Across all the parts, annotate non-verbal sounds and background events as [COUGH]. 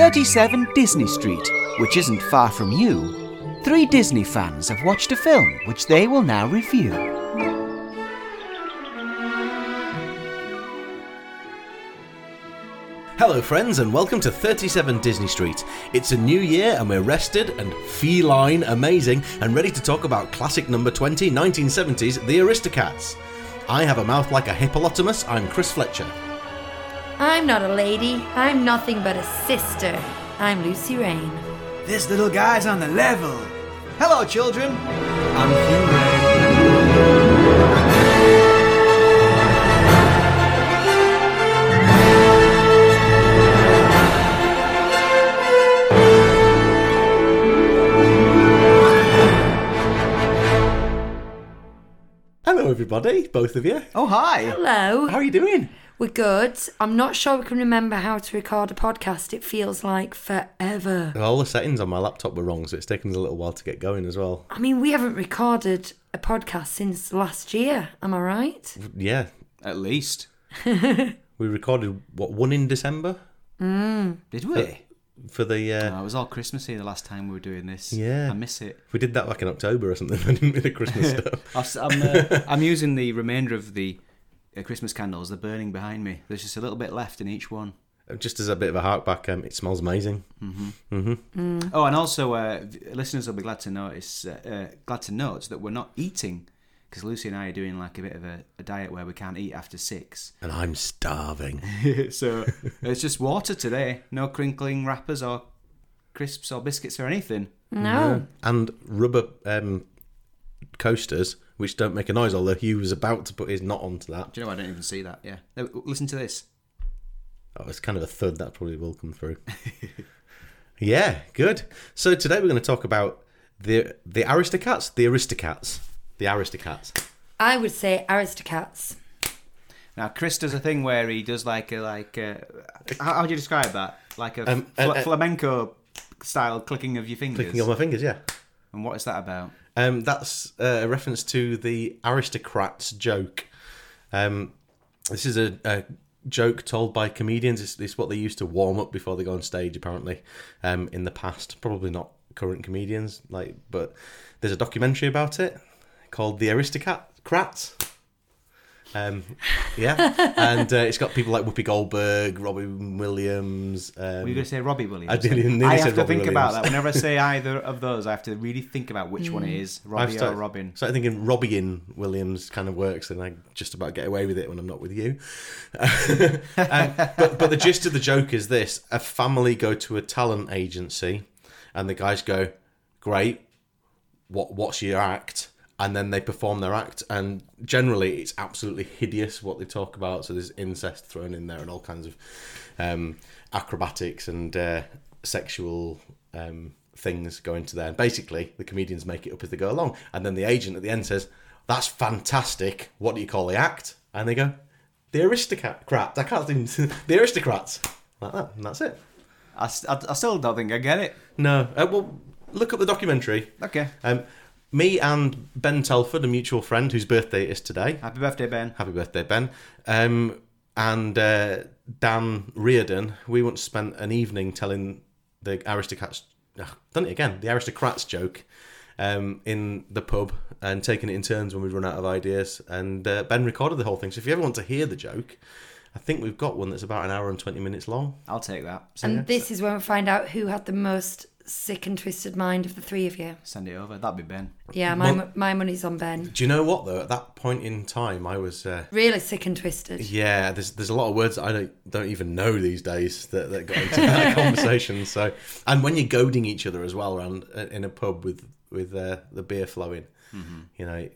37 Disney Street, which isn't far from you, three Disney fans have watched a film which they will now review. Hello, friends, and welcome to 37 Disney Street. It's a new year, and we're rested and feline amazing and ready to talk about classic number 20, 1970s, The Aristocats. I have a mouth like a hippopotamus. I'm Chris Fletcher. I'm not a lady. I'm nothing but a sister. I'm Lucy Rain. This little guy's on the level. Hello, children. I'm Hugh Ray. Hello, everybody, both of you. Oh, hi. Hello. How are you doing? We're good. I'm not sure we can remember how to record a podcast. It feels like forever. All the settings on my laptop were wrong, so it's taken us a little while to get going as well. I mean, we haven't recorded a podcast since last year. Am I right? Yeah, At least. [LAUGHS] we recorded, what, one in December? Did we? For the. Uh, Oh, it was all Christmassy the last time we were doing this. Yeah. I miss it. We did that like in October or something, [LAUGHS] I didn't we, the Christmas [LAUGHS] stuff. I've s- I'm, uh, I'm using the remainder of the Christmas candles. They're burning behind me. There's just a little bit left in each one. Just as a bit of a hark back, um, it smells amazing. Oh, and also, uh, listeners will be glad to notice, uh, uh, glad to note that we're not eating because Lucy and I are doing like a bit of a, a diet where we can't eat after six. And I'm starving. [LAUGHS] so [LAUGHS] it's just water today. No crinkling wrappers or crisps or biscuits or anything. No. and rubber um, coasters, which don't make a noise, although Hugh was about to put his knot onto that. Do you know? I don't even see that. Yeah. Listen to this. Oh, it's kind of a thud that probably will come through. [LAUGHS] yeah, good. So today we're going to talk about the the Aristocats, the Aristocats, the Aristocats. I would say Aristocats. Now, Chris does a thing where he does like a like a, how, how do you describe that? Like a Um, fl- uh, uh, flamenco style clicking of your fingers. Clicking on my fingers, yeah. And what is that about? Um, that's uh, a reference to the aristocrats joke. Um, this is a, a joke told by comedians. It's, it's what they used to warm up before they go on stage. Apparently, um, in the past, probably not current comedians. Like, but there's a documentary about it called "The Aristocrats." Um, yeah, and uh, it's got people like Whoopi Goldberg, Robin Williams. Um, Were you going to say Robbie Williams? I didn't nearly I say have to Robbie think about that. Whenever I say [LAUGHS] either of those, I have to really think about which one it is, I've Robbie started, or Robin. started thinking Robbie Williams kind of works, and I just about get away with it when I'm not with you. [LAUGHS] Um, but but the gist of the joke is this: a family go to a talent agency, and the guys go, "Great, what what's your act?" And then they perform their act, and generally it's absolutely hideous what they talk about. So there's incest thrown in there, and all kinds of um, acrobatics and uh, sexual um, things go into there. And basically, the comedians make it up as they go along, and then the agent at the end says, "That's fantastic. What do you call the act?" And they go, "The aristocrat." I can't think. [LAUGHS] the aristocrats. Like that, and that's it. I still don't think I get it. No, uh, well, look up the documentary. Okay. Um, me and Ben Telford, a mutual friend whose birthday it is today. Happy birthday, Ben. Happy birthday, Ben. Um, and uh, Dan Reardon, we once spent an evening telling the aristocrats, ugh, done it again, the aristocrats joke um, in the pub and taking it in turns when we'd run out of ideas. And uh, Ben recorded the whole thing. So if you ever want to hear the joke, I think we've got one that's about an hour and 20 minutes long. I'll take that. And this is when we find out who had the most sick and twisted mind of the three of you. Send it over. That'd be Ben. Yeah, my, Well- my money's on Ben. Do you know what, though? At that point in time, I was. Uh, Really sick and twisted. Yeah, there's there's a lot of words that I don't don't even know these days that, that got into that [LAUGHS] conversation. So, and when you're goading each other as well around uh, in a pub with with uh, the beer flowing, you know,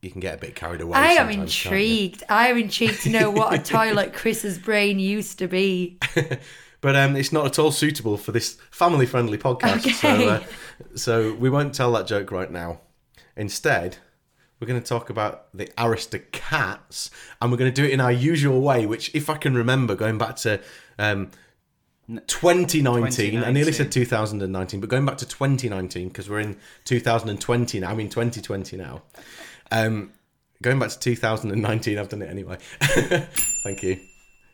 you can get a bit carried away. I am sometimes, can't you? intrigued. I am intrigued to know what a [LAUGHS] toilet Chris's brain used to be. [LAUGHS] But um, it's not at all suitable for this family friendly podcast. So, uh, so we won't tell that joke right now. Instead, we're going to talk about the Aristocats, and we're going to do it in our usual way, which, if I can remember, going back to um, 2019, I nearly said 2019, but going back to 2019 because we're in 2020 now. I mean 2020 now. Um, going back to 2019, I've done it anyway. [LAUGHS] Thank you.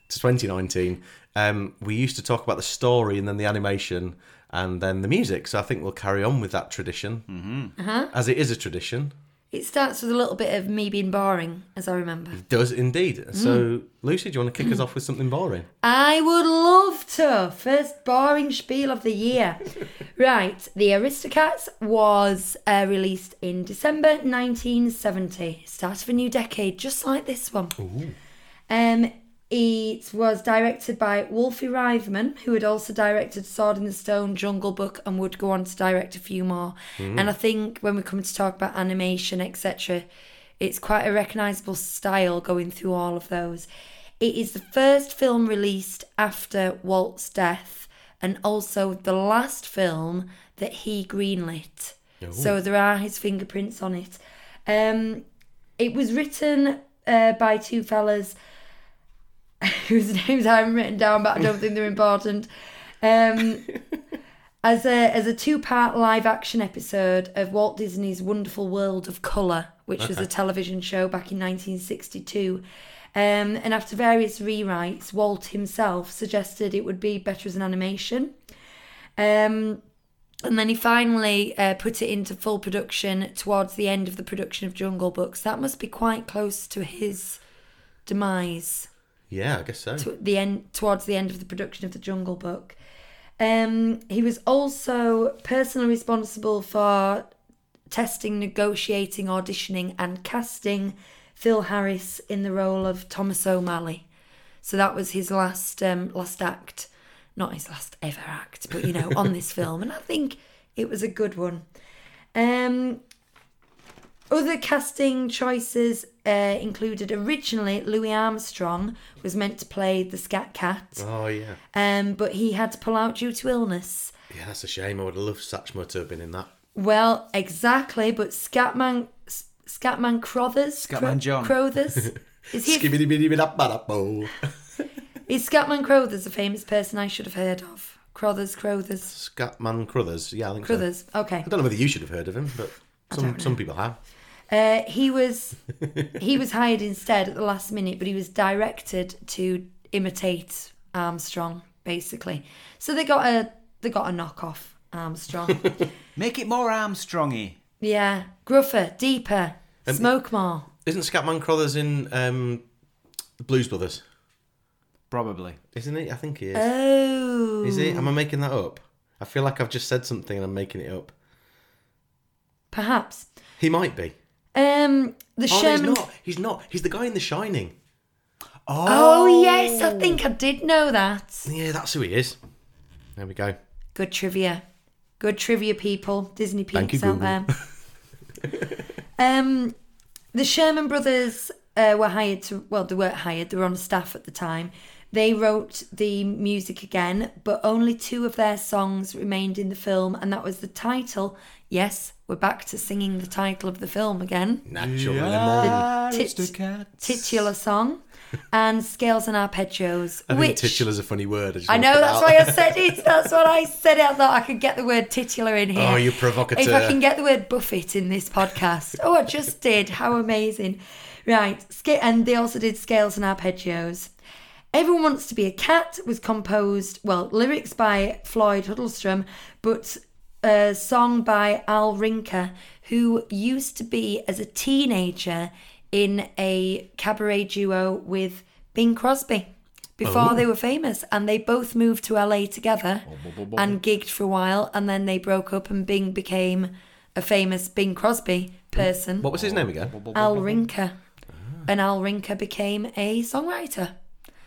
to 2019, um, we used to talk about the story and then the animation and then the music. So I think we'll carry on with that tradition, mm-hmm. as it is a tradition. It starts with a little bit of me being boring, as I remember. It does indeed. So, Lucy, do you want to kick us [CLEARS THROAT] off with something boring? I would love to. First boring spiel of the year. [LAUGHS] right, The Aristocats was uh, released in December 1970. Start of a new decade, just like this one. Um, it was directed by Wolfie Reitherman, who had also directed Sword in the Stone, Jungle Book, and would go on to direct a few more. And I think when we come to talk about animation, etc., it's quite a recognisable style going through all of those. It is the first film released after Walt's death, and also the last film that he greenlit. So there are his fingerprints on it. Um, it was written uh, by two fellas [LAUGHS] whose names I haven't written down, but I don't think they're important. Um, [LAUGHS] as a as a two part live action episode of Walt Disney's Wonderful World of Color, which was a television show back in 1962. Um, and after various rewrites, Walt himself suggested it would be better as an animation. Um, and then he finally uh, put it into full production towards the end of the production of Jungle Books. That must be quite close to his demise Yeah, I guess so. to the end towards the end of the production of the Jungle Book. Um, he was also personally responsible for testing, negotiating, auditioning, and casting Phil Harris in the role of Thomas O'Malley. So that was his last um, last act, not his last ever act, but you know, on this [LAUGHS] film, and I think it was a good one. Um, other casting choices uh, included originally Louis Armstrong was meant to play the Scat Cat, Oh, yeah. um, but he had to pull out due to illness. Yeah, that's a shame. I would have loved Satchmo to have been in that. Well, exactly, but Scatman S- Scatman Crothers, Scatman John. Crothers, [LAUGHS] is he? Skibbity bitty bit up, up, is Scatman Crothers a famous person I should have heard of? Crothers, Crothers, Scatman Crothers. Yeah, I think so. Crothers. Okay. I don't know whether you should have heard of him, but some some people have. Uh, he was he was hired instead at the last minute, but he was directed to imitate Armstrong, basically. So they got a they got a knockoff Armstrong. [LAUGHS] Make it more Armstrongy. yeah, gruffer, deeper, smoke more. Isn't Scatman Crothers in um, the Blues Brothers? Probably. Isn't he? I think he is. Oh, is he? Am I making that up? I feel like I've just said something and I'm making it up. perhaps. He might be. Um, the Oh, no, Sherman. he's not. He's not. He's the guy in The Shining. Oh yes, I think I did know that. Yeah, that's who he is. There we go. Good trivia. Good trivia, people. Disney Thank peeps you, out there. [LAUGHS] um, the Sherman brothers uh, were hired to. Well, they weren't hired. They were on staff at the time. They wrote the music again, but only two of their songs remained in the film, and that was the title. Yes, we're back to singing the title of the film again. Natural lemon. Tit- Aristocats. titular song, [LAUGHS] and Scales and Arpeggios, I think which titular's a funny word. just I know that's that why I said it. That's what I said. I thought I could get the word titular in here. Oh, you provocateur. If I can get the word buffet in this podcast. Oh, I just did. How amazing. Right. Sca- And they also did Scales and Arpeggios. Everyone Wants to Be a Cat was composed, well, lyrics by Floyd Huddleston, but a song by Al Rinker, who used to be, as a teenager, in a cabaret duo with Bing Crosby before Oh. they were famous. And they both moved to LA together and gigged for a while. And then they broke up, and Bing became a famous Bing Crosby person. What was his name again? Al Rinker. And Al Rinker became a songwriter.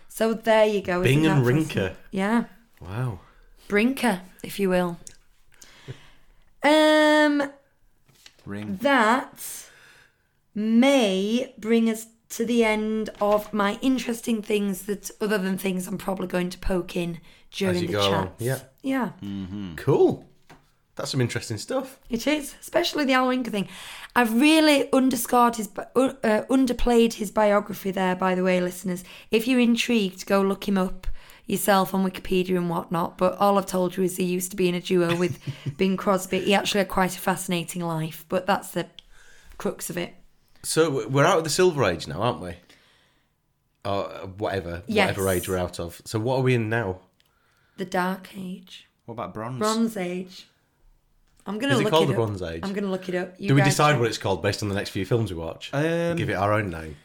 So there you go. Bing and? Rinker. Yeah. Wow. Brinker, if you will. Um, Ring. that may bring us to the end of my interesting things that, other than things I'm probably going to poke in during As you the go chat. along. Yeah. Yeah. Cool. That's some interesting stuff. It is, especially the Al Rinker thing. I've really underscored his, bi- uh, uh, underplayed his biography there. By the way, listeners, if you're intrigued, go look him up yourself on Wikipedia and whatnot. But all I've told you is he used to be in a duo with [LAUGHS] Bing Crosby. He actually had quite a fascinating life, but that's the crux of it. So we're out of the Silver Age now, aren't we? or whatever, Yes. whatever age we're out of. So what are we in now? The Dark Age, What about bronze? Bronze Age. I'm gonna Is it look called it the up. Bronze Age? I'm gonna look it up. You Do we decide check. what it's called based on the next few films we watch? Um, Give it our own name.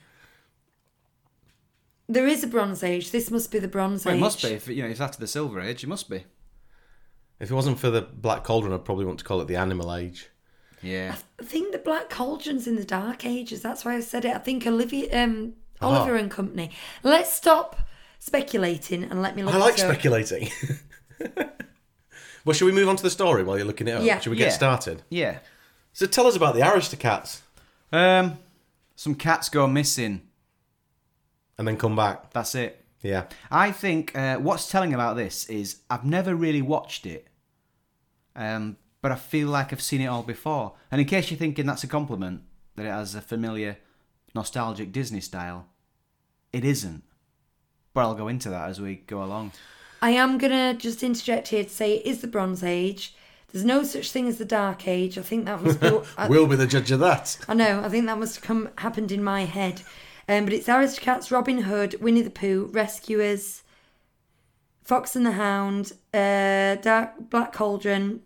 There is a Bronze Age. This must be the Bronze Well, Age. it must be. If, you know, if that's the Silver Age, it must be. If it wasn't for the Black Cauldron, I'd probably want to call it the Animal Age. Yeah. I think the Black Cauldron's in the Dark Ages. That's why I said it. I think Olivia, um, Oliver and Company. Let's stop speculating and let me look. I like it up. speculating. [LAUGHS] well, should we move on to the story while you're looking it up? Yeah. Should we get Yeah. started? Yeah. So tell us about the Aristocats Um, some cats go missing. And then come back. That's it. Yeah. I think uh, what's telling about this is I've never really watched it, um, but I feel like I've seen it all before. And in case you're thinking that's a compliment, that it has a familiar, nostalgic Disney style, it isn't. But I'll go into that as we go along. I am gonna just interject here to say it is the Bronze Age. There's no such thing as the Dark Age. I think that was. I, [LAUGHS] We'll be the judge of that. I know. I think that must have come happened in my head. Um, but it's Aristocats, Robin Hood, Winnie the Pooh, Rescuers, Fox and the Hound, uh, Dark Black Cauldron,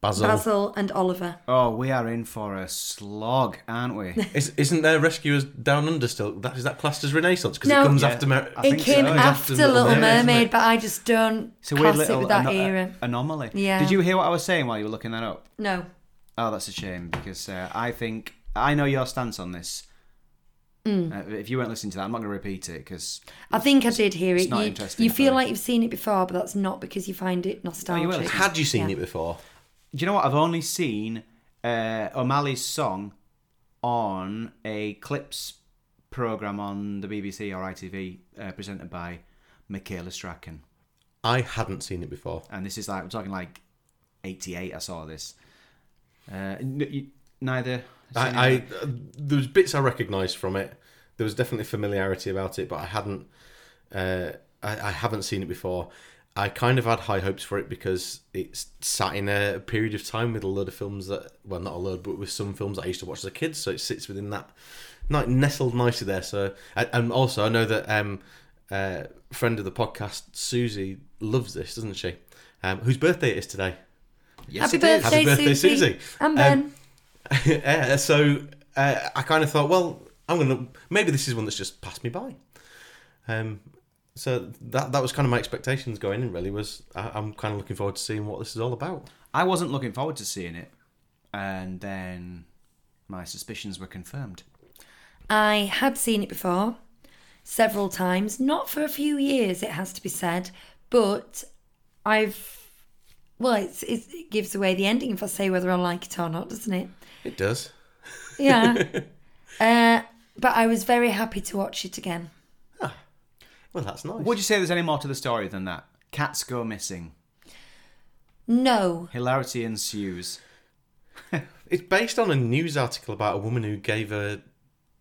Basil. Basil, and Oliver. Oh, we are in for a slog, aren't we? [LAUGHS] Is, isn't there Rescuers Down Under still? That, is that classed as Renaissance? Because No. it comes Yeah. after... Mer- I It came so. after After Little Little Mermaid, Mermaid, but I just don't It's a weird class it little with that ano- era. anomaly. Yeah. Did you hear what I was saying while you were looking that up? No. Oh, that's a shame because uh, I think I know your stance on this. Mm. Uh, if you weren't listening to that, I'm not going to repeat it because I think I did hear It's it. not You, interesting you feel like you've seen it before, but that's not because you find it nostalgic. will. Had you seen Yeah. it before? do you know what? I've only seen uh, O'Malley's song on a clips program on the BBC or ITV uh, presented by Michaela Strachan, I hadn't seen it before. and this is like we're talking like '88. I saw this. Uh, n- you, neither. I, I uh, there was bits I recognised from it. There was definitely familiarity about it, but I hadn't. Uh, I, I haven't seen it before. I kind of had high hopes for it because it's sat in a period of time with a load of films that, well, not a load, but with some films that I used to watch as a kid. So it sits within that, like nestled nicely there. So and, and also I know that um, uh, friend of the podcast Susie loves this, doesn't she? Um, whose birthday it is today? yes, Happy it is. birthday, Happy birthday, Susie. Susie. And Um, Ben. [LAUGHS] yeah, so uh, I kind of thought, well, I'm gonna maybe this is one that's just passed me by. Um, so that that was kind of my expectations going in. Really, was I, I'm kind of looking forward to seeing what this is all about. I wasn't looking forward to seeing it, and then my suspicions were confirmed. I had seen it before several times, not for a few years, it has to be said, but I've. Well, it's, it's, it gives away the ending if I say whether I like it or not, doesn't it? It does. Yeah. [LAUGHS] uh, but I was very happy to watch it again. Well, that's nice. Would you say there's any more to the story than that? Cats go missing. No. Hilarity ensues. [LAUGHS] It's based on a news article about a woman who gave her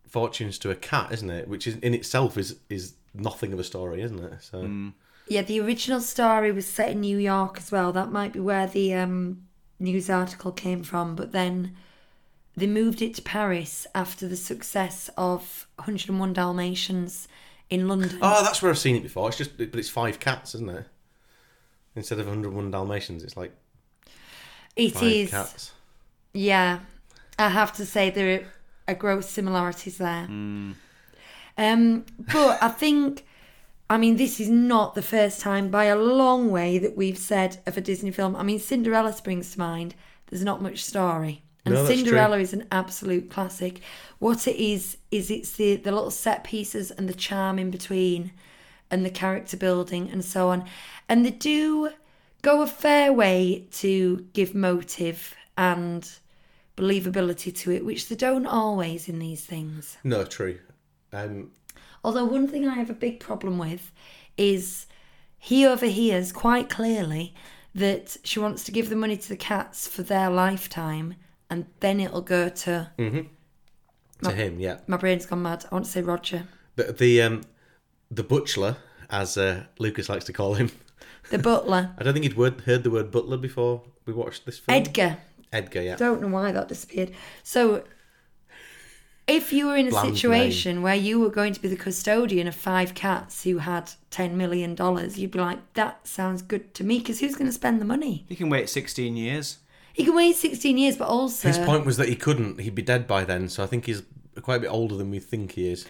fortunes to a cat, isn't it? Which is in itself is is nothing of a story, isn't it? So Yeah, the original story was set in New York as well. That might be where the um, news article came from. But then they moved it to Paris after the success of 101 Dalmatians in London. oh, that's where I've seen it before. It's just but it's five cats, isn't it? Instead of 101 Dalmatians, it's like it five is. cats. Yeah, I have to say there are gross similarities there. Hmm. Um, but I think, I mean, this is not the first time by a long way that we've said of a Disney film. I mean, Cinderella springs to mind. There's not much story. And No, Cinderella true. is an absolute classic. What it is is it's the the little set pieces and the charm in between, and the character building and so on, and they do go a fair way to give motive and believability to it, which they don't always in these things. No, true. Um, Although one thing I have a big problem with is he overhears quite clearly that she wants to give the money to the cats for their lifetime, and then it'll go to to him, yeah. my brain's gone mad. I want to say Roger, The the um, the butler, as uh, Lucas likes to call him. the butler, [LAUGHS] I don't think he'd word, heard the word butler before we watched this film. Edgar. Edgar, yeah. Don't know why that disappeared. So if you were in a Bland situation where you were going to be the custodian of five cats who had ten million dollars, you'd be like, "That sounds good to me." Because who's going to spend the money? You can wait 16 years. He can wait sixteen years, but also His point was that he couldn't. He'd be dead by then. So I think he's quite a bit older than we think he is.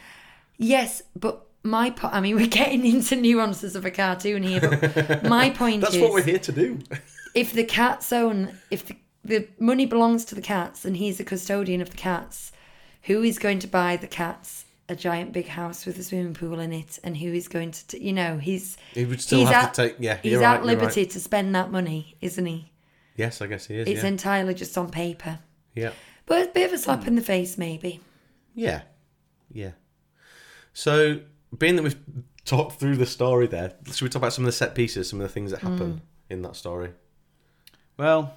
yes, but my point. I mean, [LAUGHS] we're getting into nuances of a cartoon here, but my [LAUGHS] point That's is, what we're here to do. [LAUGHS] if the cats own, if the, the money belongs to the cats and he's the custodian of the cats, who is going to buy the cats a giant big house with a swimming pool in it, and who is going to, t- you know, he's He would still he's have at, to take. Yeah, he's you're at liberty right. to spend that money, isn't he? Yes, I guess he is. It's yeah. entirely just on paper, yeah. but it's a bit of a slap in the face, maybe. Yeah. Yeah. So, being that we've talked through the story there, should we talk about some of the set pieces, some of the things that happen Mm. in that story? Well,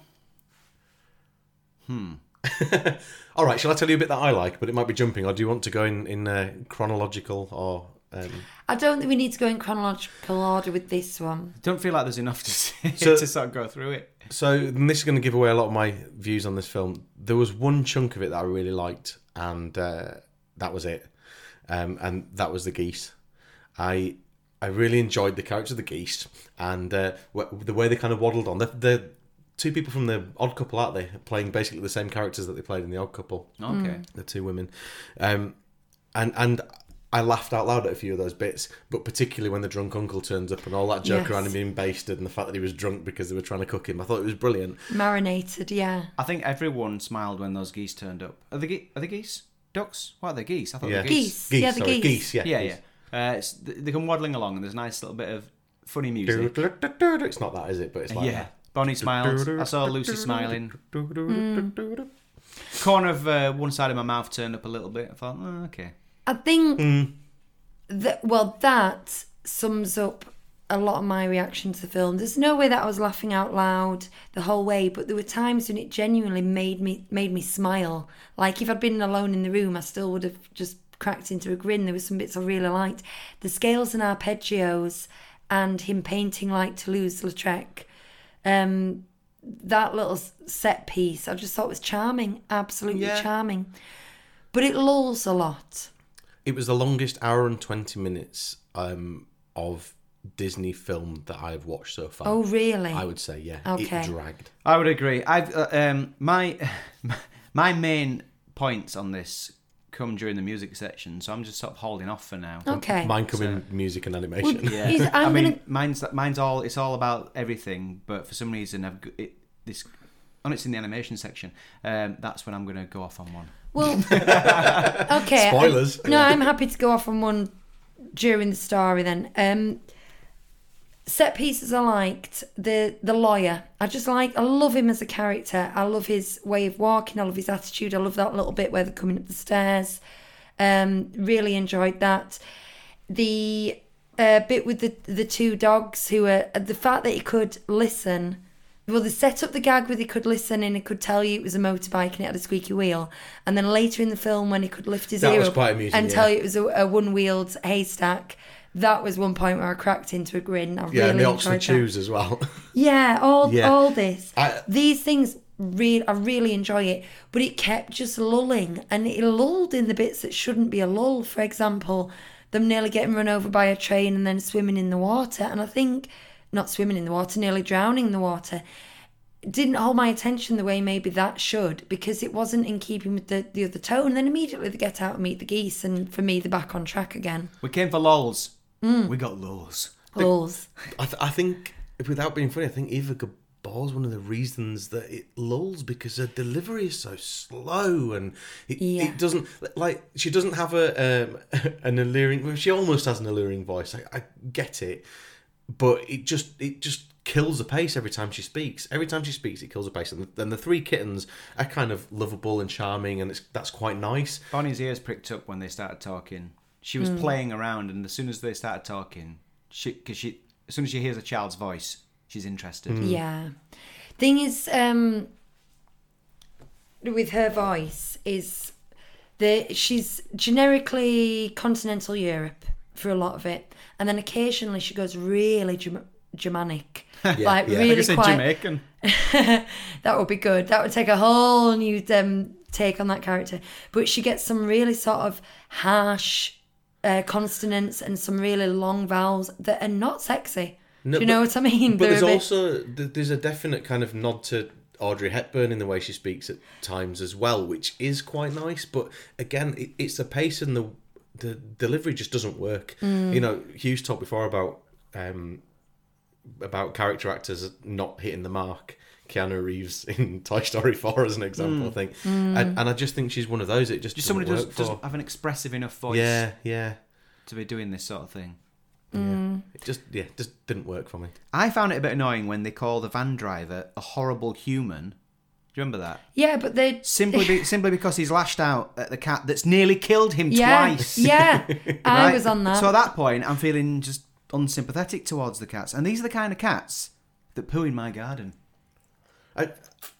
[LAUGHS] All right, shall I tell you a bit that I like, but it might be jumping, or do you want to go in, in uh, chronological or. Um, I don't think we need to go in chronological order with this one. don't feel like there's enough to say [LAUGHS] So- to sort of go through it. so, and this is going to give away a lot of my views on this film. There was one chunk of it that I really liked, and uh, that was it. Um, and that was the geese. I I really enjoyed the character of the geese and uh, wh- the way they kind of waddled on. They're, they're two people from the Odd Couple, aren't they? Playing basically the same characters that they played in the Odd Couple. Okay. the two women, um, and and I laughed out loud at a few of those bits, but particularly when the drunk uncle turns up and all that joke Yes. around him being basted and the fact that he was drunk because they were trying to cook him. I thought it was brilliant. Marinated, yeah. I think everyone smiled when those geese turned up. Are they, ge- are they geese? Ducks? What are they? Geese? I thought Yeah, they were geese. Geese. Yeah, the sorry, geese. Yeah, Yeah, geese. yeah. Uh, it's, they come waddling along and there's a nice little bit of funny music. It's not that, is it? But it's like yeah. Bonnie smiled. I saw Lucy smiling. Corner of uh, one side of my mouth turned up a little bit. I thought, oh, okay. I think that well, that sums up a lot of my reaction to the film. There's no way that I was laughing out loud the whole way, but there were times when it genuinely made me made me smile. Like if I'd been alone in the room, I still would have just cracked into a grin. There were some bits I really liked. The scales and arpeggios and him painting like Toulouse-Lautrec. Um, that little set piece, I just thought was charming, absolutely Yeah. charming. But it lulls a lot. It was the longest hour and twenty minutes um, of Disney film that I've watched so far. Oh, really? I would say, yeah. Okay. It dragged. I would agree. I've uh, um my [LAUGHS] my main points on this come during the music section, so I'm just sort of holding off for now. Okay. Mine come in music and animation. Yeah, He's- I mean, gonna- mine's mine's all it's all about everything, but for some reason I've g- it, this. When it's in the animation section, um, that's when I'm going to go off on one. Well, [LAUGHS] okay. Spoilers. I- no, I'm happy to go off on one during the story then. Um, set pieces I liked. The the lawyer. I just like. I love him as a character. I love his way of walking. I love his attitude. I love that little bit where they're coming up the stairs. Um, really enjoyed that. The uh, bit with the the two dogs who are the fact that he could listen. Well, they set up the gag where he could listen and he could tell you it was a motorbike and it had a squeaky wheel. And then later in the film, when he could lift his That ear up amusing, and yeah. tell you it was a, a one-wheeled haystack, that was one point where I cracked into a grin. I Yeah, really and the Oxford enjoyed that. shoes as well. [LAUGHS] Yeah, all Yeah. all this. I- These things real I really enjoy it, but it kept just lulling and it lulled in the bits that shouldn't be a lull. For example, them nearly getting run over by a train and then swimming in the water. And I think not swimming in the water, nearly drowning in the water. Didn't hold my attention the way maybe that should because it wasn't in keeping with the, the other tone. And then immediately they get out and meet the geese, and for me, they're back on track again. We came for lols. Mm. We got lols. Lulls. I, th- I think, without being funny, I think Eva Gabor is one of the reasons that it lulls because her delivery is so slow and it, Yeah. it doesn't like she doesn't have a um, [LAUGHS] an alluring. Well, she almost has an alluring voice. I, I get it, but it just it just kills the pace every time she speaks. Every time she speaks, it kills the pace. And then the three kittens are kind of lovable and charming, and it's that's quite nice. Bonnie's ears pricked up when they started talking. She was playing around, and as soon as they started talking, she because she as soon as she hears a child's voice, she's interested. Yeah. Thing is, um, with her voice is the she's generically continental Europe for a lot of it, and then occasionally she goes really Germ- Germanic, [LAUGHS] like yeah. really Like I said, quite. Jamaican. [LAUGHS] that would be good. That would take a whole new um, take on that character, but she gets some really sort of harsh uh, consonants and some really long vowels that are not sexy. No, Do you know but- what I mean? But They're there's a bit- also there's a definite kind of nod to Audrey Hepburn in the way she speaks at times as well, which is quite nice. But again, it, it's the pace and the the delivery just doesn't work. Mm. You know, Hugh's talked before about um, about character actors not hitting the mark. Keanu Reeves [LAUGHS] in Toy Story 4 as an example, I think, Mm. and, and I just think she's one of those. It just, Just doesn't somebody who does, doesn't have an expressive enough voice Yeah, yeah, to be doing this sort of thing. it just yeah, just didn't work for me. I found it a bit annoying when they call the van driver a horrible human. Do you remember that? yeah, but they [LAUGHS] Simply, be, simply because he's lashed out at the cat that's nearly killed him yeah twice. yeah. [LAUGHS] I was on that. So at that point, I'm feeling just unsympathetic towards the cats, and these are the kind of cats that poo in my garden. I,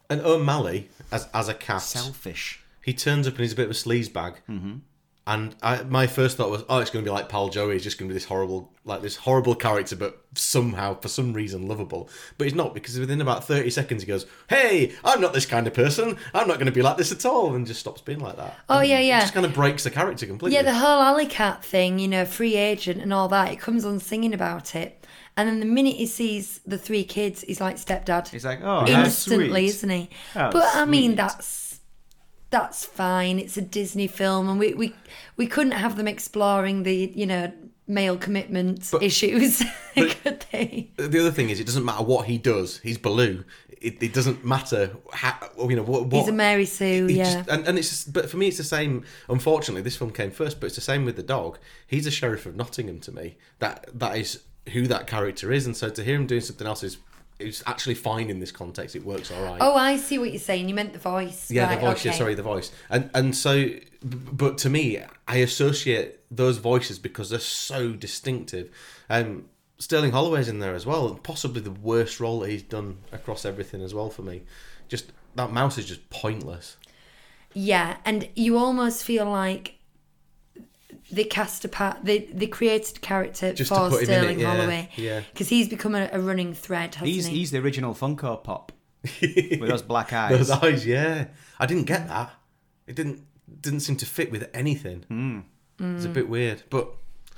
and O'Malley as as a cat, Selfish. he turns up and he's a bit of a sleaze bag. Mm-hmm. And I, my first thought was, oh, it's going to be like Pal Joey. He's just going to be this horrible, like this horrible character, but somehow, for some reason, lovable. But he's not because within about thirty seconds, he goes, "Hey, I'm not this kind of person. I'm not going to be like this at all," and just stops being like that. Oh, And yeah, it yeah. Just kind of breaks the character completely. Yeah, the whole alley cat thing, you know, free agent and all that. It comes on singing about it, and then the minute he sees the three kids, he's like stepdad. He's like, oh, instantly, sweet. isn't he? How but I mean, that's that's fine. It's a Disney film, and we we we couldn't have them exploring the you know male commitment issues, [LAUGHS] could they? the other thing is, it doesn't matter what he does. He's Baloo. It, it doesn't matter how you know what. what He's a Mary Sue, he yeah. just- and, and it's just, but for me, it's the same. Unfortunately, this film came first, but it's the same with the dog. He's a sheriff of Nottingham to me. That that is who that character is, and so to hear him doing something else is is actually fine in this context. It works all right. Oh, I see what you're saying. You meant the voice. Yeah, right, the voice. Yeah, okay. sorry, the voice. And and so, but to me, I associate those voices because they're so distinctive. Um, Sterling Holloway's in there as well, and possibly the worst role that he's done across everything as well for me. Just that mouse is just pointless. Yeah, and you almost feel like they cast a part. They they created a character Just to for put him in it, Sterling yeah, Holloway. yeah. because he's become a, a running thread, hasn't He's he? he's the original Funko Pop [LAUGHS] with those black eyes. Those eyes, yeah. I didn't get that. It didn't didn't seem to fit with anything. It's a bit weird, but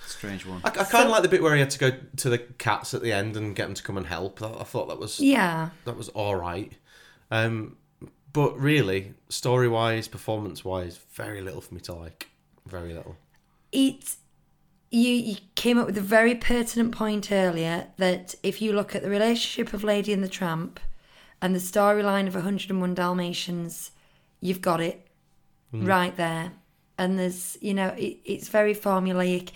Strange one. I, I kind of like the bit where he had to go to the cats at the end and get them to come and help. I, I thought that was yeah, that was all right. Um, but really, story wise, performance wise, very little for me to like. Very little. It. You, you came up with a very pertinent point earlier that if you look at the relationship of Lady and the Tramp and the storyline of 101 Dalmatians, you've got it right there. And there's, you know, it, it's very formulaic,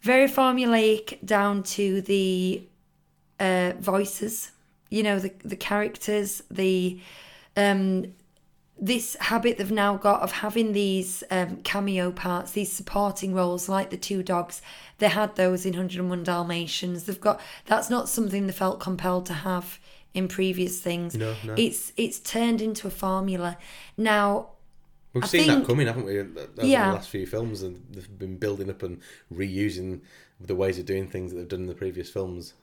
very formulaic down to the uh, voices, you know, the the characters, the um, this habit they've now got of having these um, cameo parts, these supporting roles, like the two dogs. They had those in 101 Dalmatians. They've got that's not something they felt compelled to have in previous things. No, no. It's it's turned into a formula now. We've I seen think- that coming, haven't we, over Yeah. the last few films, and they've been building up and reusing the ways of doing things that they've done in the previous films.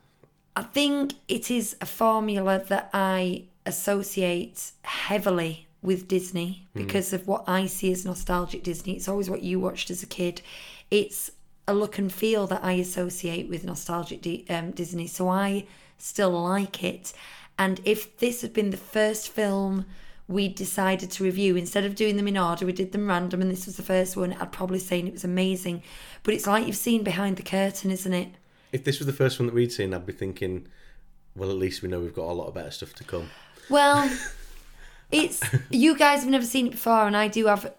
I think it is a formula that I associate heavily with Disney because of what I see as nostalgic Disney. It's always what you watched as a kid. It's a look and feel that I associate with nostalgic D- um, Disney. So I still like it. And if this had been the first film we decided to review, instead of doing them in order, we did them random and this was the first one, I'd probably say it was amazing. But it's like you've seen behind the curtain, isn't it? If this was the first one that we'd seen, I'd be thinking, well, at least we know we've got a lot of better stuff to come. Well, [LAUGHS] it's you guys have never seen it before, and I do have,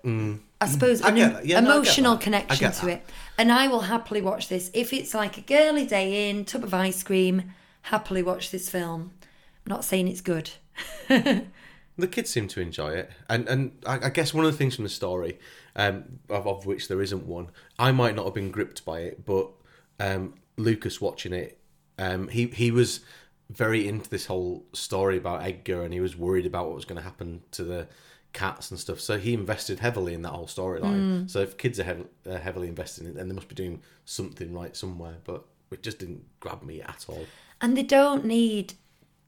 I suppose, Mm. I an. Yeah, no, emotional. I connection to it. And I will happily watch this if it's like a girly day in, tub of ice cream. Happily watch this film. I'm not saying it's good. [LAUGHS] The kids seem to enjoy it, and and I, I guess one of the things from the story, um, of, of which there isn't one, I might not have been gripped by it, but um, Lucas watching it, um, he he was very into this whole story about Edgar, and he was worried about what was going to happen to the cats and stuff. So he invested heavily in that whole storyline. So if kids are heav- uh, heavily invested in it, then they must be doing something right somewhere. But it just didn't grab me at all. And they don't need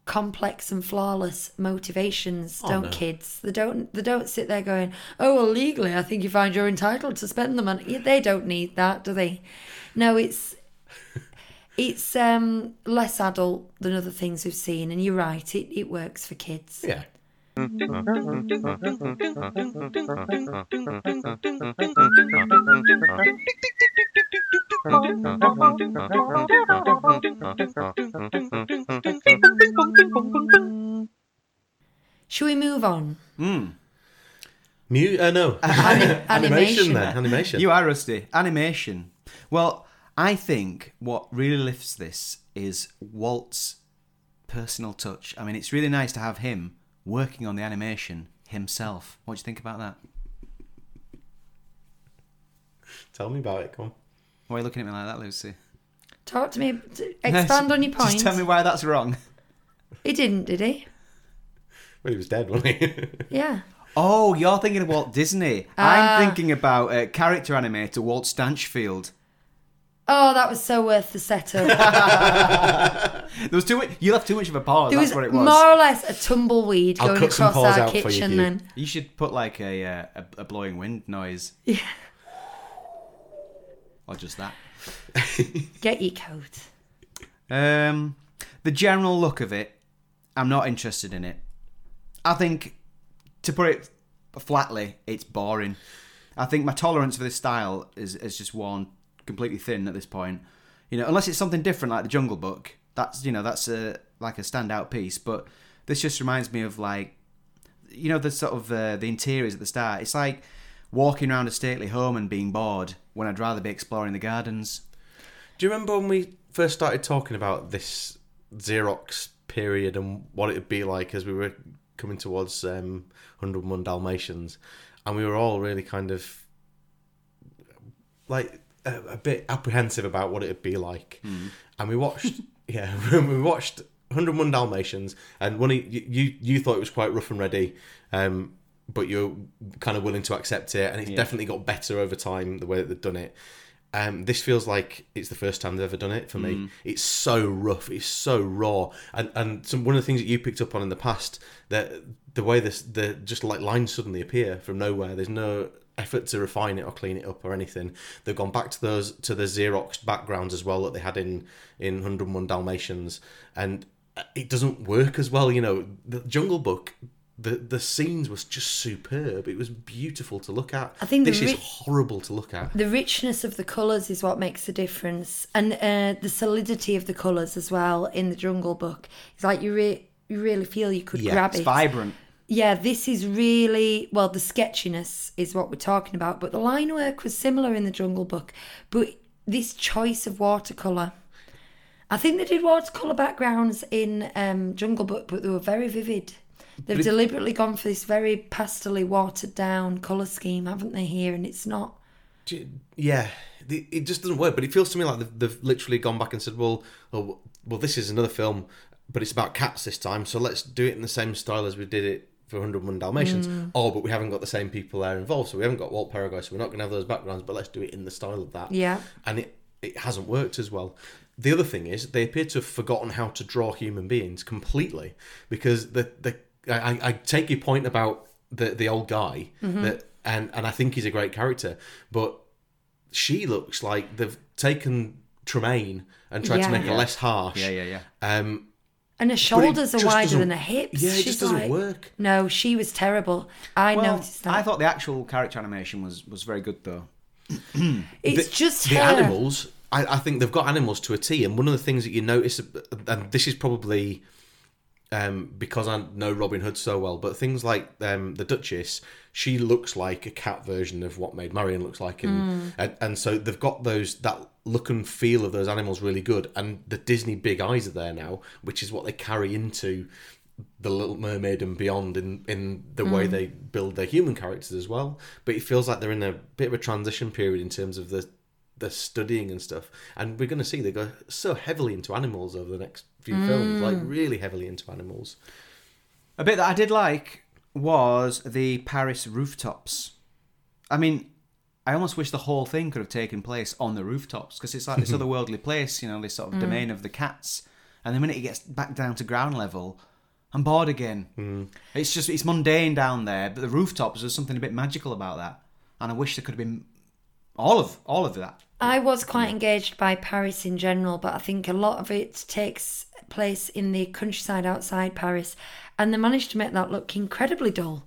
complex and flawless motivations, Oh, don't no. kids? They don't. They don't sit there going, "Oh, well, legally, I think you find you're entitled to spend the money." They don't need that, do they? No, it's it's um, less adult than other things we've seen, and you're right. It it works for kids. Yeah. Should we move on? Mu- uh, no. Ani- [LAUGHS] animation then. Animation. You are rusty. Animation. Well, I think what really lifts this is Walt's personal touch. I mean, it's really nice to have him working on the animation himself. What do you think about that? Tell me about it. Come on. Why are you looking at me like that, Lucy? Talk to me. [LAUGHS] Expand on your point. Just tell me why that's wrong. He didn't, did he? Well, he was dead, wasn't he? [LAUGHS] Yeah. Oh, you're thinking of Walt Disney. Ah. I'm thinking about uh, character animator Walt Stanchfield. Oh, that was so worth the setup. [LAUGHS] There was too much. You left too much of a pause. There that's what it was. more or less a tumbleweed I'll going across our out for you, kitchen. Hugh. then You should put like a, uh, a a blowing wind noise. [LAUGHS] Yeah. Or just that. [LAUGHS] get your coat. Um, the general look of it, I'm not interested in it. I think, to put it flatly, it's boring. I think my tolerance for this style is is just worn completely thin at this point. You know, unless it's something different like the Jungle Book, that's you know that's a like a standout piece. But this just reminds me of like, you know, the sort of uh, the interiors at the start. It's like walking around a stately home and being bored when I'd rather be exploring the gardens. Do you remember when we first started talking about this Xerox period and what it would be like as we were coming towards um, 101 Dalmatians? And we were all really kind of like a, a bit apprehensive about what it would be like. And we watched, [LAUGHS] yeah, [LAUGHS] we watched 101 Dalmatians, and one of you, you you thought it was quite rough and ready. Um, but you're kind of willing to accept it, and it's definitely got better over time the way that they've done it. Um, this feels like it's the first time they've ever done it for me. It's so rough, it's so raw, and and some one of the things that you picked up on in the past that the way this the just like lines suddenly appear from nowhere. There's no effort to refine it or clean it up or anything. They've gone back to those to the Xerox backgrounds as well that they had in in 101 Dalmatians, and it doesn't work as well. You know, the Jungle Book. The, the scenes was just superb. It was beautiful to look at. I think the this is horrible to look at. The richness of the colours is what makes the difference, and uh, the solidity of the colours as well in the Jungle Book. It's like you, re- you really feel you could Yeah, grab It's it. It's vibrant. Yeah, this is really well. The sketchiness is what we're talking about, but the line work was similar in the Jungle Book. But this choice of watercolor, I think they did watercolor backgrounds in um, Jungle Book, but they were very vivid. They've it- deliberately gone for this very pastely, watered down color scheme, haven't they? Here, and it's not. Yeah, it just doesn't work. But it feels to me like they've, they've literally gone back and said, "Well, oh, well, this is another film, but it's about cats this time, so let's do it in the same style as we did it for 101 Dalmatians." Oh, but we haven't got the same people there involved, so we haven't got Walt Peregoy, so we're not going to have those backgrounds. But let's do it in the style of that. Yeah. and it it hasn't worked as well. The other thing is they appear to have forgotten how to draw human beings completely because the the I, I take your point about the the old guy that and and I think he's a great character, but she looks like they've taken Tremaine and tried Yeah. to make her less harsh. Yeah, yeah, yeah. Um, And her shoulders are wider than her hips. Yeah, it She's just doesn't like- work. No, she was terrible. I Well, noticed that. I thought the actual character animation was was very good though. [CLEARS THROAT] it's the, just the her. animals. I, I think they've got animals to a T, and one of the things that you notice, and this is probably um, because I know Robin Hood so well, but things like um, the Duchess, she looks like a cat version of what Maid Marian looks like, and, and and so they've got those that look and feel of those animals really good, and the Disney big eyes are there now, which is what they carry into the Little Mermaid and beyond in in the way they build their human characters as well. But it feels like they're in a bit of a transition period in terms of the the studying and stuff. And we're going to see they go so heavily into animals over the next few films, like mm. really heavily into animals. A bit that I did like was the Paris rooftops. I mean, I almost wish the whole thing could have taken place on the rooftops because it's like this [LAUGHS] otherworldly place, you know, this sort of mm. domain of the cats. and the minute it gets back down to ground level, I'm bored again. Mm. It's just it's mundane down there, but the rooftops there's something a bit magical about that, and I wish there could have been all of all of that. I was quite engaged by Paris in general, but I think a lot of it takes place in the countryside outside Paris, and they managed to make that look incredibly dull.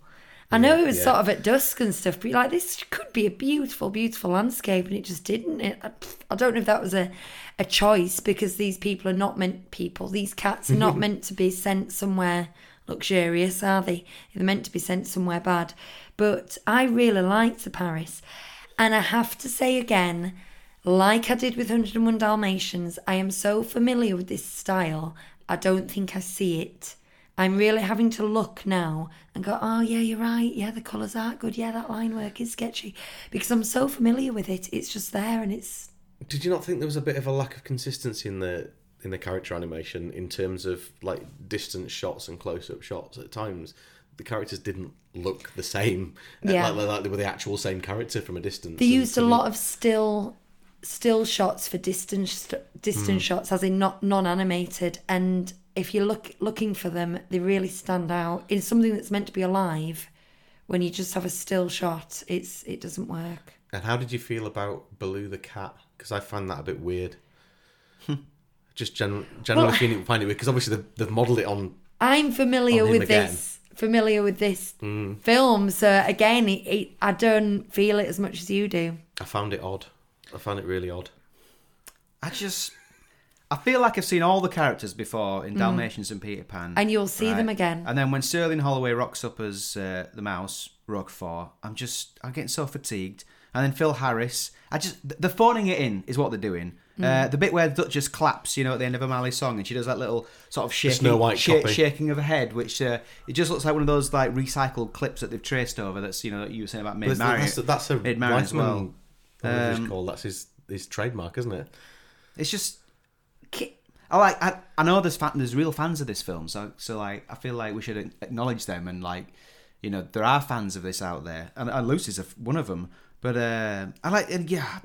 I know it was yeah. sort of at dusk and stuff, but like, this could be a beautiful, beautiful landscape, and it just didn't. It, I, I don't know if that was a, a choice because these people are not meant people. These cats are not [LAUGHS] meant to be sent somewhere luxurious, are they? They're meant to be sent somewhere bad. But I really liked the Paris, and I have to say again, like I did with 101 Dalmatians, I am so familiar with this style, I don't think I see it. I'm really having to look now and go, oh, yeah, you're right. Yeah, the colours aren't good. Yeah, that line work is sketchy. Because I'm so familiar with it. It's just there and it's. Did you not think there was a bit of a lack of consistency in the in the character animation in terms of like distance shots and close up shots? At times, the characters didn't look the same. Yeah. like, like they were the actual same character from a distance. They used a lot of still still shots for distance st- distance hmm. shots as in not non-animated and if you're look looking for them they really stand out in something that's meant to be alive when you just have a still shot it's it doesn't work And how did you feel about Baloo the cat? Because I find that a bit weird. [LAUGHS] Just gen- generally Well- find it find it weird because obviously they've, they've modelled it on. I'm familiar On with again. this familiar with this hmm. film so again it, it, I don't feel it as much as you do I found it odd. I found it really odd. I just I feel like I've seen all the characters before in Dalmatians and Peter Pan, and you'll see them again And then when Sterling Holloway rocks up as uh, the mouse, Roquefort, I'm just I'm getting so fatigued. And then Phil Harris, I just the phoning it in is what they're doing. Uh, the bit where the Duchess claps, you know, at the end of O'Malley song, and she does that little sort of shaking, Snow White sha- copy. shaking of her head, which uh, it just looks like one of those like recycled clips that they've traced over. That's you know that you were saying about Maid That's, Marian. that's, that's a Maid Marian as Weissman- well. Whatever it's Um, called. That's his his trademark, isn't it? It's just I like I, I know there's fan, there's real fans of this film, so so like I feel like we should acknowledge them and like you know there are fans of this out there, and, and Lucy's a, one of them. But uh, I like and yeah,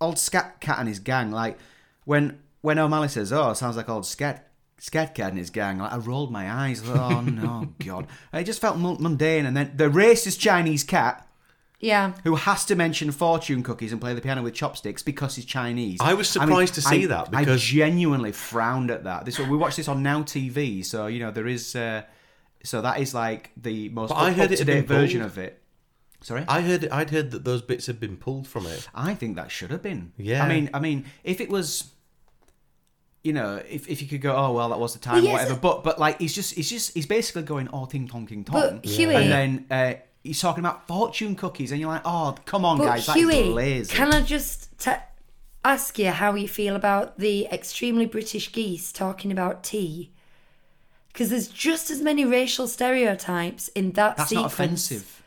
old Scat Cat and his gang. Like when when O'Malley says, "Oh, sounds like old Scat." Scat Cat and his gang. Like, I rolled my eyes. Oh no, [LAUGHS] God! It just felt mundane. And then the racist Chinese cat yeah who has to mention fortune cookies and play the piano with chopsticks because he's Chinese. I was surprised to see I- that I because- genuinely frowned at that. This we watched this on Now TV, so you know there is. Uh, so that is like the most But I heard it up to date been version pulled. of it. Sorry, I heard I'd heard that those bits had been pulled from it. I think that should have been. Yeah. I mean, I mean, if it was, you know, if, if you could go, oh well, that was the time, Well, or yes. whatever. But but like, he's just he's just he's basically going, oh, ting tong king tong, But Huey- and then uh, he's talking about fortune cookies, and you're like, oh, come on, But guys, that is Huey, lazy. can I just t- ask you how you feel about the extremely British geese talking about tea? Because there's just as many racial stereotypes in that That's sequence. not offensive.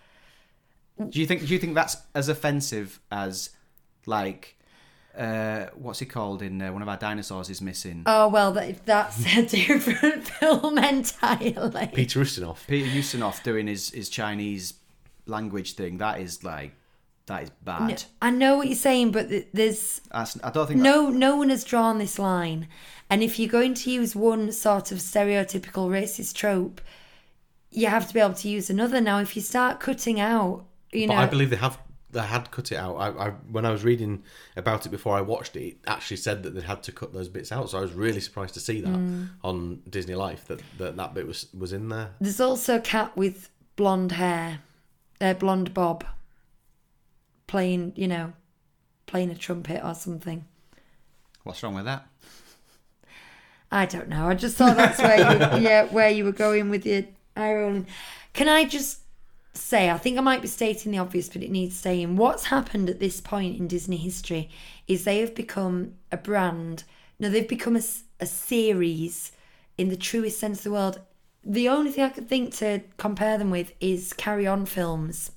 Do you think? Do you think that's as offensive as like uh, what's it called in uh, one of our dinosaurs is missing? Oh well, that, that's a [LAUGHS] different film [LAUGHS] entirely. Peter Ustinov. Peter Ustinov doing his his Chinese language thing. That is like that is bad. I know what you're saying, but there's That's, I don't think. That, no no one has drawn this line, and if you're going to use one sort of stereotypical racist trope, you have to be able to use another. Now, if you start cutting out, you But know, I believe they have they had cut it out. I, I when I was reading about it before I watched it, it actually said that they had to cut those bits out. So I was really surprised to see that Mm. on Disney Life that, that that bit was was in there. There's also a cat with blonde hair, uh, blonde bob, playing, you know, playing a trumpet or something. What's wrong with that? I don't know. I just thought that's where you, [LAUGHS] yeah, where you were going with your eye rolling. Can I just say, I think I might be stating the obvious, but it needs saying. What's happened at this point in Disney history is they have become a brand. No, they've become a, a series in the truest sense of the word. The only thing I could think to compare them with is Carry On films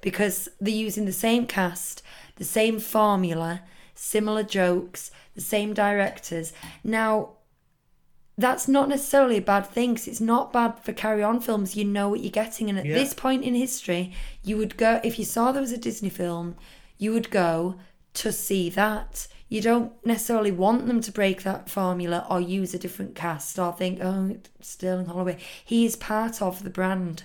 because they're using the same cast, the same formula, similar jokes, the same directors. Now, that's not necessarily a bad thing 'cause it's not bad for carry on films. You know what you're getting and at this point in history you would go if you saw there was a disney film you would go to see that you don't necessarily want them to break that formula or use a different cast or think, oh, Sterling Holloway. He is part of the brand.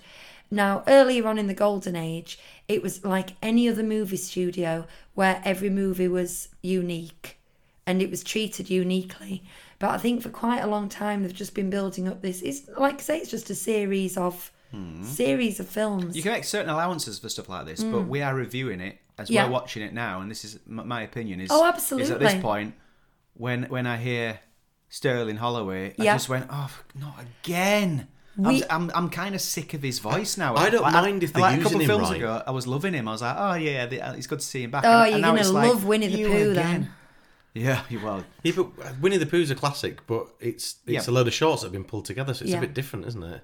Now, earlier on in the golden age, it was like any other movie studio where every movie was unique and it was treated uniquely. But I think for quite a long time they've just been building up this. It's like I say, it's just a series of series of films. Hmm. You can make certain allowances for stuff like this, but we are reviewing it as. Yeah. we're watching it now, and this is my opinion. Is Oh, Is at this point when when I hear Sterling Holloway, I Yeah. just went, oh, not again. We- I'm, I'm, I'm kind of sick of his voice now. I don't Like, mind if they're like a couple using him films right. ago, I was loving him. I was like, oh yeah, the- it's good to see him back. Oh, And- and you're now gonna it's like, love Winnie the Pooh again. then. [LAUGHS] Yeah, you- well, Yeah, but Winnie the Pooh's a classic, but it's it's Yeah. a load of shorts that have been pulled together, so it's Yeah. a bit different, isn't it?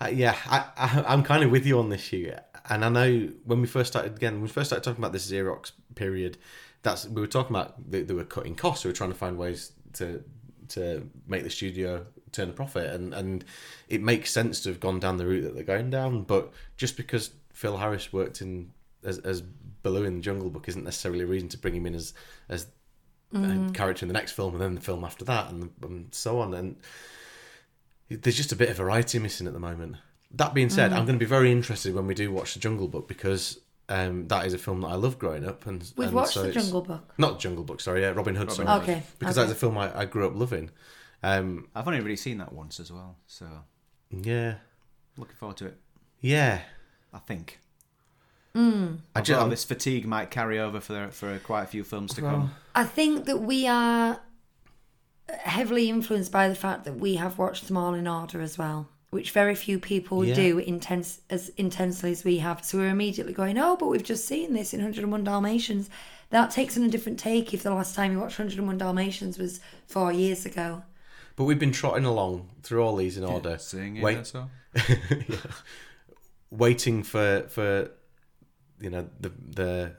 Uh, yeah, I, I I'm kind of with you on this, Hugh. And I know when we first started again, when we first started talking about this Xerox period, that's we were talking about they, they were cutting costs, We were trying to find ways to to make the studio turn a profit, and and it makes sense to have gone down the route that they're going down. But just because Phil Harris worked in as as Baloo in the Jungle Book isn't necessarily a reason to bring him in as as a character in the next film and then the film after that and, and so on and there's just a bit of variety missing at the moment that being said i'm going to be very interested when we do watch the jungle book because um, that is a film that i loved growing up and We've and watched so The Jungle Book. not jungle book sorry yeah robin hood sorry. Hood. Okay, because okay. that's a film I, I grew up loving um, I've only really seen that once as well, so yeah looking forward to it. yeah I think. I I just, this fatigue might carry over for for quite a few films to come. I think that we are heavily influenced by the fact that we have watched them all in order as well, which very few people Yeah. do intense as intensely as we have. So we're immediately going, "Oh, but we've just seen this in 101 Dalmatians." That takes on a different take if the last time you watched 101 Dalmatians was four years ago. but we've been trotting along through all these in order Singing Wait- that. [LAUGHS] Yeah. waiting for for you know the the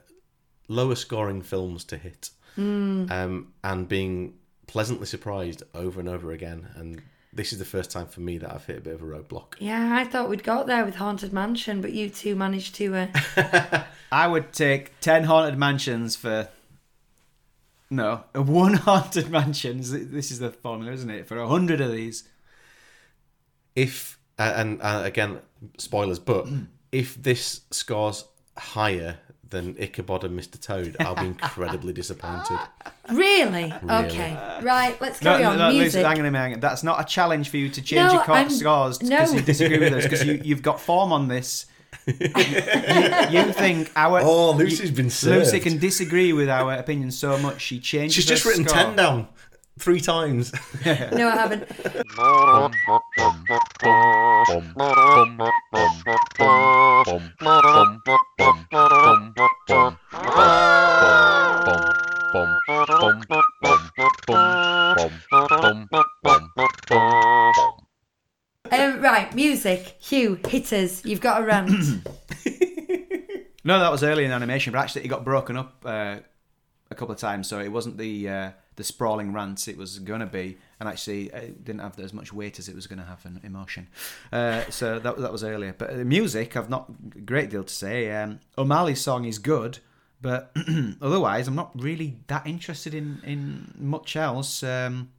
lower scoring films to hit um, and being pleasantly surprised over and over again and this is the first time for me that I've hit a bit of a roadblock Yeah, I thought we'd got there with Haunted Mansion, but you two managed to. Uh, [LAUGHS] I would take ten haunted mansions for. No, [LAUGHS] one haunted mansions. This is the formula, isn't it? For a hundred of these. if uh, and uh, again spoilers but [CLEARS THROAT] if this scores higher than Ichabod and Mr Toad I'll be incredibly disappointed [LAUGHS] really? Okay. Right, let's No, carry no, on. no, Music. listen, hang on a minute. That's not a challenge for you to change No, your co- I'm- scores no. because you disagree with us because you, you've got form on this. you, you think our Oh, Lucy's been Lucy can disagree with our opinions so much she changes. she's just her written score. 10 down three times [LAUGHS] No, I haven't. [LAUGHS] [LAUGHS] Um, right, music. Hugh, hitters. You've got a rant. [CLEARS THROAT] No, that was early in animation, but actually it got broken up uh, a couple of times, so it wasn't the uh, the sprawling rant it was gonna be, and actually it didn't have as much weight as it was gonna have in emotion. Uh, so that that was earlier. But the music, I've not a great deal to say. Um, O'Malley's song is good, but [CLEARS THROAT] otherwise, I'm not really that interested in in much else. Um,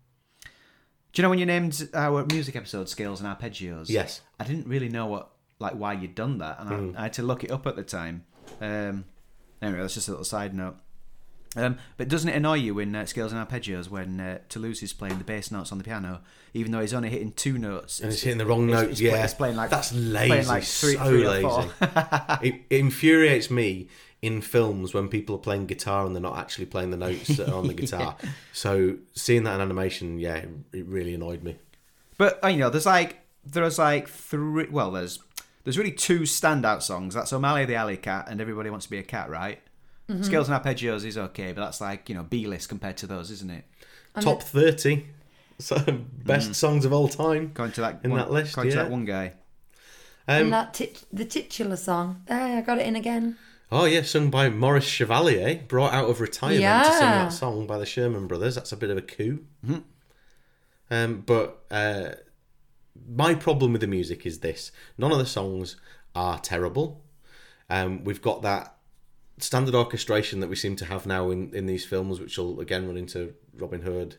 do you know when you named our music episode "Scales and Arpeggios"? Yes. I didn't really know what like why you'd done that, and I, I had to look it up at the time. Um, anyway, that's just a little side note. Um, but doesn't it annoy you in uh, Scales and Arpeggios when uh, Toulouse is playing the bass notes on the piano, even though he's only hitting two notes? and it's hitting the wrong He's- note he's yeah play- playing like that's lazy playing like three, so three lazy [LAUGHS] it, it infuriates me in films when people are playing guitar and they're not actually playing the notes that are on the [LAUGHS] guitar so seeing that in animation yeah it, it really annoyed me But uh, you know, there's like there's like three. Well, there's there's really two standout songs. That's O'Malley the Alley Cat and Everybody Wants to Be a Cat, right? Mm-hmm. Scales and Arpeggios is okay, but that's like you know B list compared to those, isn't it? top 30 [LAUGHS] so best songs of all time Going to that In one, that list, going to yeah. that one guy. um, and that tit- the titular song. There, I got it in again. Oh yeah sung by Maurice Chevalier brought out of retirement to sing that song by the Sherman Brothers. That's a bit of a coup. Mm-hmm. um, but uh, my problem with the music is this. None of the songs are terrible. Um, we've got that standard orchestration that we seem to have now in, in these films, which will again run into Robin Hood,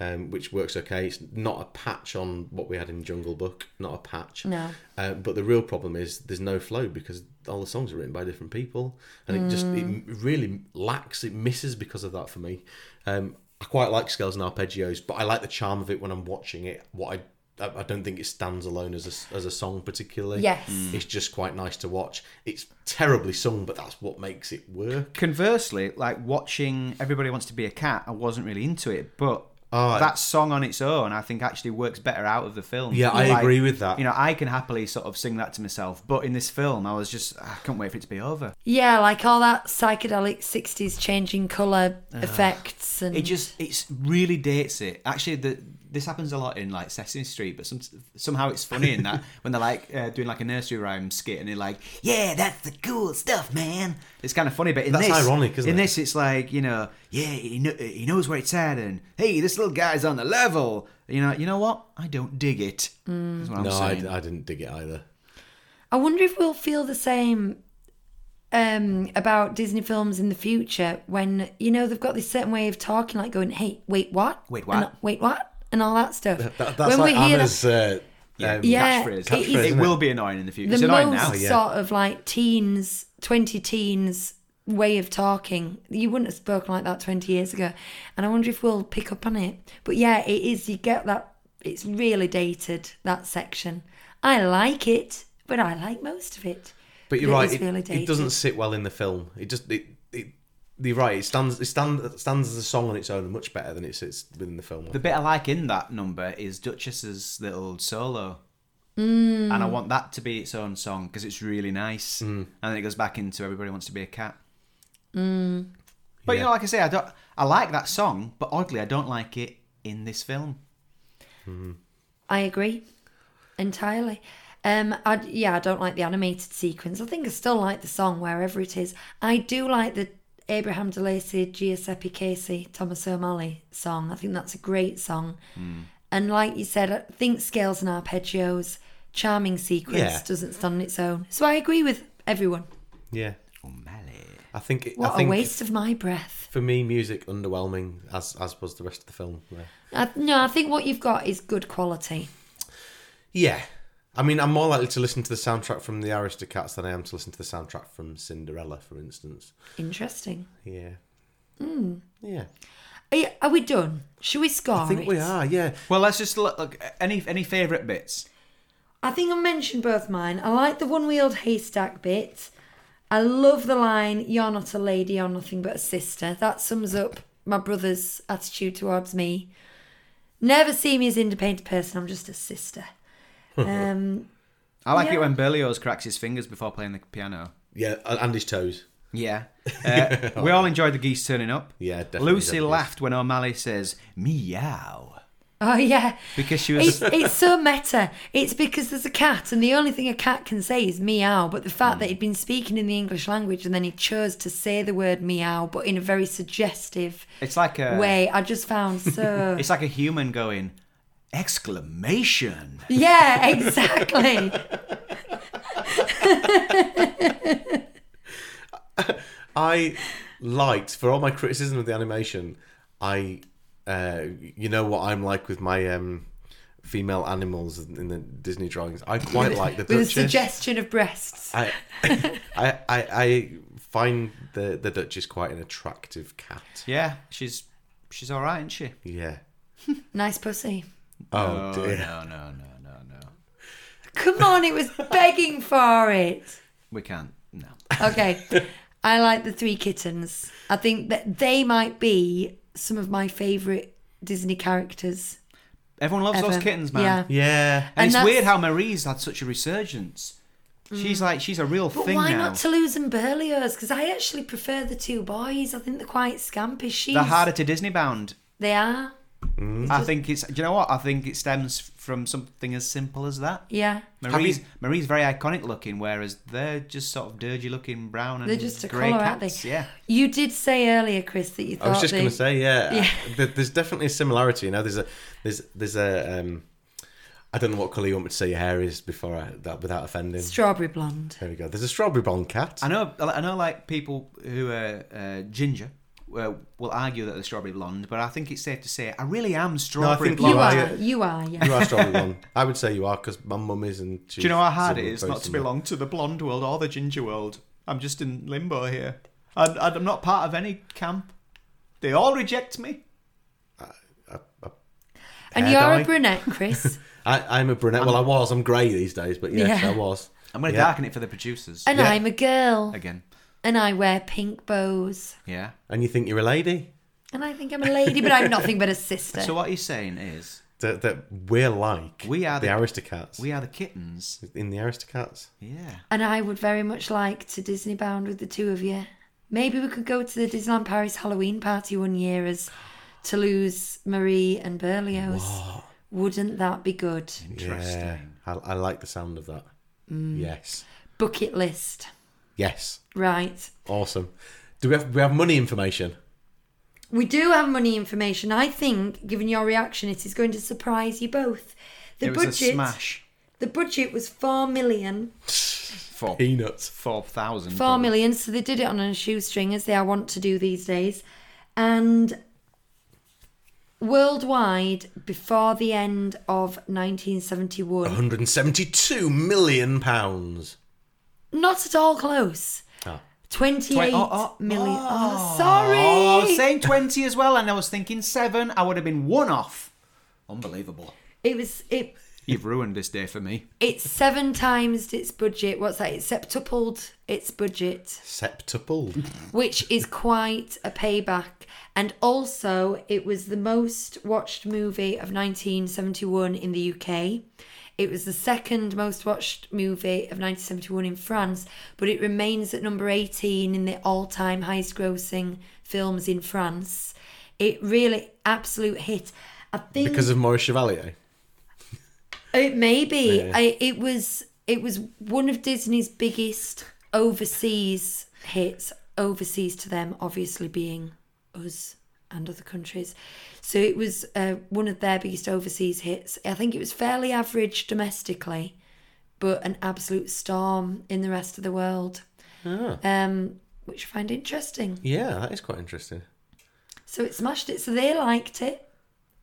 um, which works okay. It's not a patch on what we had in Jungle Book, not a patch. No. Uh, but the real problem is there's no flow because all the songs are written by different people, and it just it really lacks. It misses because of that for me. Um, I quite like scales and arpeggios, but I like the charm of it when I'm watching it. What I I I don't think it stands alone as a, as a song particularly. Yes. It's just quite nice to watch. It's terribly sung, but that's what makes it work. Conversely, like watching Everybody Wants to Be a Cat, I wasn't really into it, but Oh, that song on its own, I think actually works better out of the film. Yeah, I agree with that. You know, I can happily sort of sing that to myself, but in this film, I was just, I can't wait for it to be over. Yeah, like all that psychedelic 60s changing colour effects and It just, it's really dates it. Actually, the this happens a lot in like Sesame Street, but some, somehow it's funny in that [LAUGHS] when they're like uh, doing like a nursery rhyme skit and they're like, "Yeah, that's the cool stuff, man." It's kind of funny, but in That's this, ironic, isn't in it? this, it's like you know, yeah, he, kn- he knows where it's at, and hey, this little guy's on the level. You know, you know what? I don't dig it. That's what I'm no, I. I didn't dig it either. I wonder if we'll feel the same um, about Disney films in the future when you know they've got this certain way of talking, like going, "Hey, wait, what? Wait, And, what? wait, what?" And all that stuff. That, that's when like we hear Anna's. Uh, yeah, um, Yeah, catchphrase. it Catchphrase, is- It isn't will be annoying in the future. the It's annoying most now. yeah. sort of like teens, twenty teens way of talking. You wouldn't have spoken like that twenty years ago, and I wonder if we'll pick up on it. But yeah, it is. You get that. It's really dated that section. I like it, but I like most of it. But you're It right. is It, really it doesn't sit well in the film. It just it, it you're right. It stands it stands stands as a song on its own much better than it sits within the film. The bit I like in that number is Duchess's little solo. Mm. And I want that to be its own song because it's really nice. Mm. And then it goes back into Everybody Wants to Be a Cat. Mm. But you know, like I say, I don't. I like that song, but oddly, I don't like it in this film. Mm-hmm. I agree entirely. Um, I yeah, I don't like the animated sequence. I think I still like the song wherever it is. I do like the Abraham DeLacy, Giuseppe Casey, Thomas O'Malley song. I think that's a great song. Hmm. And like you said, I think scales and arpeggios, charming sequence Yeah. doesn't stand on its own. So I agree with everyone. yeah, O'Malley. I think it, What I a think waste of my breath. for me, music underwhelming as as was the rest of the film. Yeah. I, no, I think what you've got is good quality. Yeah. I mean, I'm more likely to listen to the soundtrack from the Aristocats than I am to listen to the soundtrack from Cinderella, for instance. Interesting. Yeah. Hmm. Yeah. Are, you- are we done? Should we score I think it? we are, yeah. Well, let's just look. look any any favourite bits? I think I mentioned both mine. I like the one wheeled haystack bit. I love the line, You're not a lady, you're nothing but a sister. That sums up my brother's attitude towards me. Never see me as an independent person, I'm just a sister. Um, I like Yeah. it when Berlioz cracks his fingers before playing the piano. Yeah, and his toes. Yeah. [LAUGHS] Uh, we all enjoyed the geese turning up. Yeah, definitely. Lucy definitely. laughed when O'Malley says meow oh, yeah. because she was. it's so meta. It's because there's a cat, and the only thing a cat can say is meow. But the fact that he'd been speaking in the English language and then he chose to say the word meow, but in a very suggestive It's like a way, I just found so. [LAUGHS] It's like a human going exclamation. Yeah, exactly. [LAUGHS] I liked for all my criticism of the animation. I, uh, you know what I'm like with my um, female animals in the Disney drawings. I quite [LAUGHS] like the With a Duchess. suggestion of breasts. I, [LAUGHS] I, I, I find the the Duchess quite an attractive cat. Yeah, she's she's all right, isn't she? Yeah. Nice pussy. Oh, no, dear. no, no, no, no, no. Come on, it was [LAUGHS] begging for it. We can't. No. Okay. [LAUGHS] I like the three kittens. I think that they might be some of my favourite Disney characters. Everyone loves those kittens, man. Yeah. Yeah. And, And it's that's- weird how Marie's had such a resurgence. She's mm. like she's a real But thing why now. not Toulouse and Berlioz? Because I actually prefer the two boys. I think they're quite scampish. She's, They're harder to Disney bound. They are. I think it's. Do you know what? I think it stems from something as simple as that. Yeah. Marie's you- Marie's very iconic looking, whereas they're just sort of dirgy looking brown and They're just a grey colour, aren't they? Yeah. You did say earlier, Chris, that you thought I was just they... going to say, yeah, Yeah. [LAUGHS] there- there's definitely a similarity. You know, there's a there's there's a um, I don't know what colour you want me to say your hair is before I, that without offending. Strawberry blonde. There we go. There's a strawberry blonde cat. I know, I know, like people who are uh, ginger uh, will argue that they're strawberry blonde, but I think it's safe to say I really am strawberry think blonde. You are, are, yeah. you are, yeah. You are [LAUGHS] strawberry blonde. I would say you are because my mum is and Do you know how hard it is not to belong to the blonde world or the ginger world? I'm just in limbo here. I, I'm not part of any camp. They all reject me. And you're dye. a brunette, Chris. [LAUGHS] I, I'm a brunette. Well, I was. I'm grey these days, but yes, Yeah. I was. I'm going to Yeah. darken it for the producers. And Yeah. I'm a girl. Again. And I wear pink bows. Yeah. And you think you're a lady? And I think I'm a lady, but I'm nothing but a sister. So what he's saying is, That, that we're like We are the, the- Aristocats. we are the kittens. in the Aristocats. Yeah. and I would very much like to Disney bound with the two of you. Maybe we could go to the Disneyland Paris Halloween party one year as Toulouse, Marie, and Berlioz. Wouldn't that be good? Interesting. Yeah, I, I like the sound of that. Mm. Yes, Bucket list. Yes, Right. awesome. Do we have we have money information? We do have money information. I think, given your reaction, it is going to surprise you both. The it was budget. a smash. The budget was four million. [SIGHS] Four. Peanuts. Four thousand. Four million. So they did it on a shoestring, as they are wont to do these days. And worldwide, before the end of 1971, 172 million pounds. Not at all close. Ah. Twenty-eight Twen- oh, million. oh, oh, sorry. Oh, saying 20 as well, and I was thinking seven. I would have been one off. Unbelievable. It was it. You've ruined this day for me. It's seven times its budget. What's that? It's septupled its budget. Septuple. which is quite a payback. And also, it was the most watched movie of 1971 in the UK. It was the second most watched movie of 1971 in France, but it remains at number 18 in the all time highest grossing films in France. It really, absolute hit. I think because of Maurice Chevalier. Uh, it may be. Yeah. I, it was it was one of Disney's biggest overseas hits. Overseas to them, obviously being us and other countries. So it was uh, one of their biggest overseas hits. I think it was fairly average domestically, but an absolute storm in the rest of the world. Ah. Um, which I find interesting. Yeah, that is quite interesting. So it smashed it. So they liked it.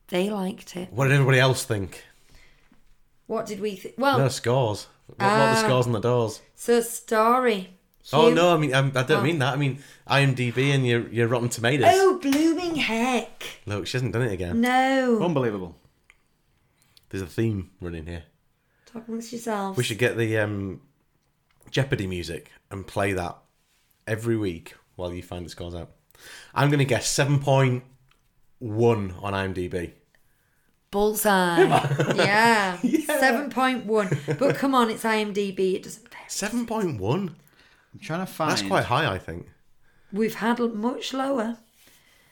They liked it. What did everybody else think? What did we think? Well, No scores. What, what are the Ah. scores on the doors? so story. Oh Hugh- no, I mean I'm, I don't Oh. mean that. I mean IMDb and your your Rotten Tomatoes. Oh, blooming heck. Look, she hasn't done it again. No. Unbelievable. There's a theme running here. Talk amongst yourselves. We should get the um, Jeopardy music and play that every week while you find the scores out. I'm going to guess 7.1 on IMDb. Bullseye. [LAUGHS] yeah. [LAUGHS] 7.1. But come on, it's IMDb. It doesn't vary. 7.1? I'm trying to find. That's quite high, I think. We've had much lower.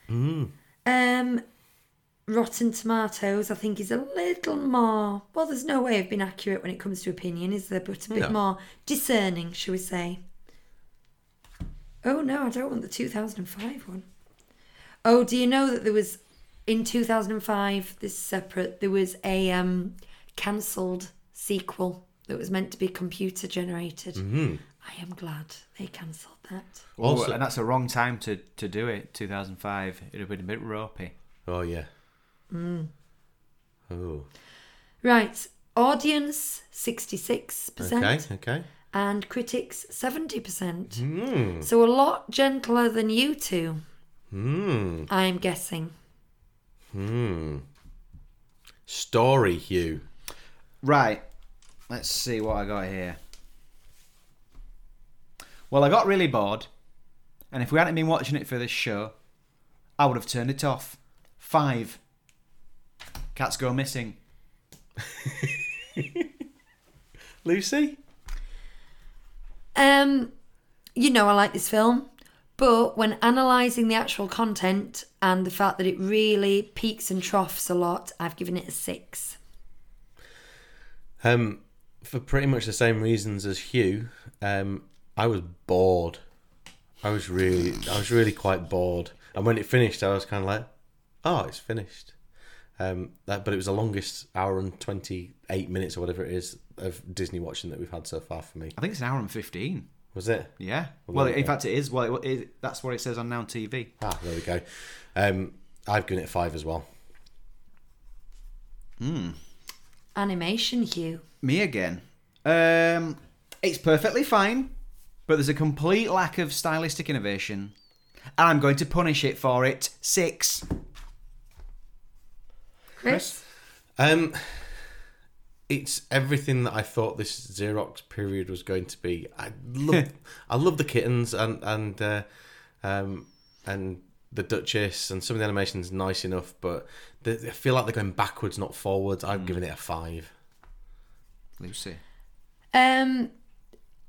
Um, Rotten Tomatoes, I think, is a little more. Well, there's no way of being accurate when it comes to opinion, is there? But a bit No. more discerning, shall we say? Oh no, I don't want the 2005 one. Oh, do you know that there was in 2005? This separate. There was a um, cancelled sequel that was meant to be computer generated. Mm-hmm. I am glad they cancelled that. Oh, Also- and that's a wrong time to, to do it. 2005. It'd have been a bit ropey. Oh, yeah. Mm. Oh. Right, audience 66% Okay, okay. and critics 70%. Hmm. So a lot gentler than you two, Hmm. I'm guessing. Hmm. Story, Hugh. Right. Let's see what I got here. Well, I got really bored, and if we hadn't been watching it for this show, I would have turned it off. Five. Cats go missing. [LAUGHS] Lucy? Um, you know I like this film, but when analysing the actual content and the fact that it really peaks and troughs a lot, I've given it a six. Um, for pretty much the same reasons as Hugh, um, I was bored. I was really, I was really quite bored. And when it finished, I was kind of like, "Oh, it's finished." Um, that, but it was the longest hour and twenty eight minutes or whatever it is of Disney watching that we've had so far for me. I think it's an hour and 15. Was it? Yeah. Well, Well, there in fact, it is. Well, it, it, that's what it says on Now TV. Ah, there we go. Um, I've given it a five as well. Hmm. Animation, Hugh. Me again. Um, it's perfectly fine, but there's a complete lack of stylistic innovation. And I'm going to punish it for it. Six. Chris? Um, it's everything that I thought this Xerox period was going to be. I love, [LAUGHS] I love the kittens and and uh, um, and the Duchess and some of the animations nice enough, but they, I feel like they're going backwards, not forwards. I've given it a five. Lucy. Um,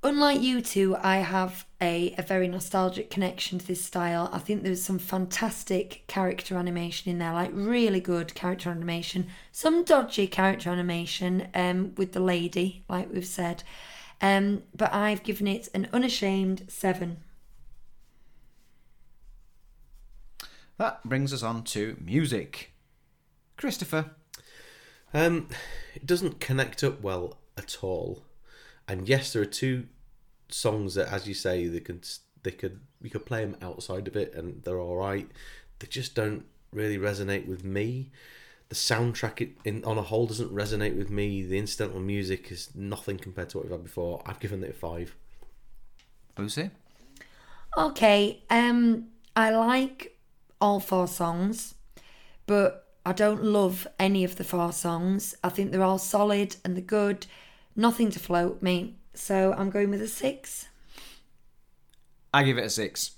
unlike you two, I have a, a very nostalgic connection to this style. I think there's some fantastic character animation in there, like really good character animation. Some dodgy character animation um, with the lady, like we've said. Um, but I've given it an unashamed seven. That brings us on to music. Christopher. Um, it doesn't connect up well at all. And yes, there are two songs that, as you say, they could they could you could play them outside of it, and they're all right. They just don't really resonate with me. The soundtrack it- in on a whole doesn't resonate with me. The incidental music is nothing compared to what we've had before. I've given it a five. Lucy. Okay, um, I like all four songs, but I don't love any of the four songs. I think they're all solid and they're good. Nothing to float me. So I'm going with a six. I give it a six.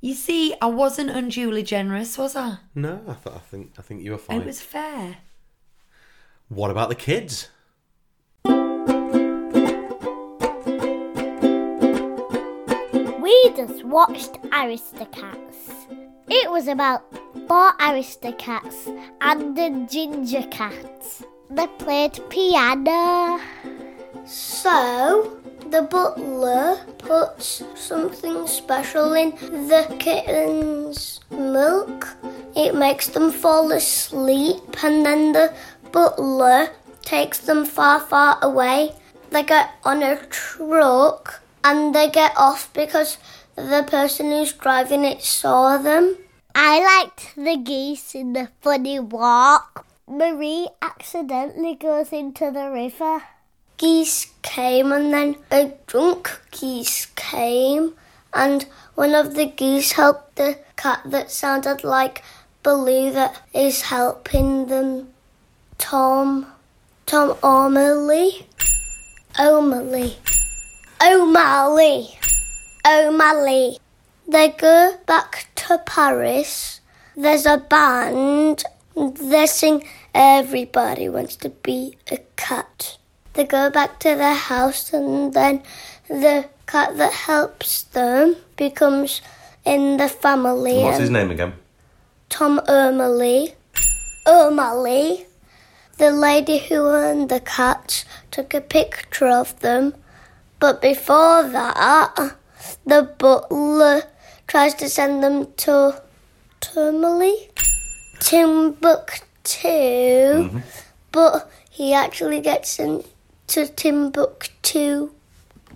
You see, I wasn't unduly generous, was I? No, I thought I think I think you were fine. It was fair. What about the kids? We just watched Aristocats. It was about four Aristocats and a ginger cat. They played piano. So, the butler puts something special in the kitten's milk. It makes them fall asleep, and then the butler takes them far, far away. They get on a truck and they get off because the person who's driving it saw them. I liked the geese in the funny walk. Marie accidentally goes into the river. Geese came and then a drunk geese came and one of the geese helped the cat that sounded like Baloo that is helping them. Tom. Tom O'Malley. O'Malley. O'Malley. O'Malley. They go back to Paris. There's a band. They sing Everybody Wants to Be a Cat. They go back to their house and then the cat that helps them becomes in the family. and name again? Tom O'Malley. O'Malley. The lady who owned the cats took a picture of them, but before that, the butler tries to send them to Tourmaline, Timbuktu, mm-hmm. but he actually gets sent to Timbuktu.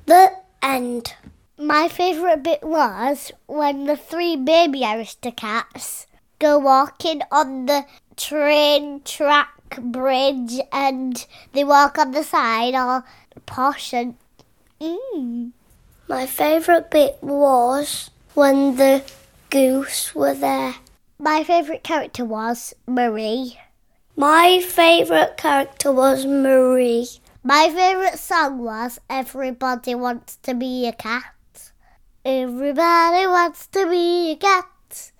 The end. My favourite bit was when the three baby Aristocats go walking on the train track bridge and they walk on the side all posh and mm. My favourite bit was when the goose were there. My favourite character was Marie. My favourite character was Marie. My favourite song was Everybody Wants to Be a Cat. Everybody wants to be a cat.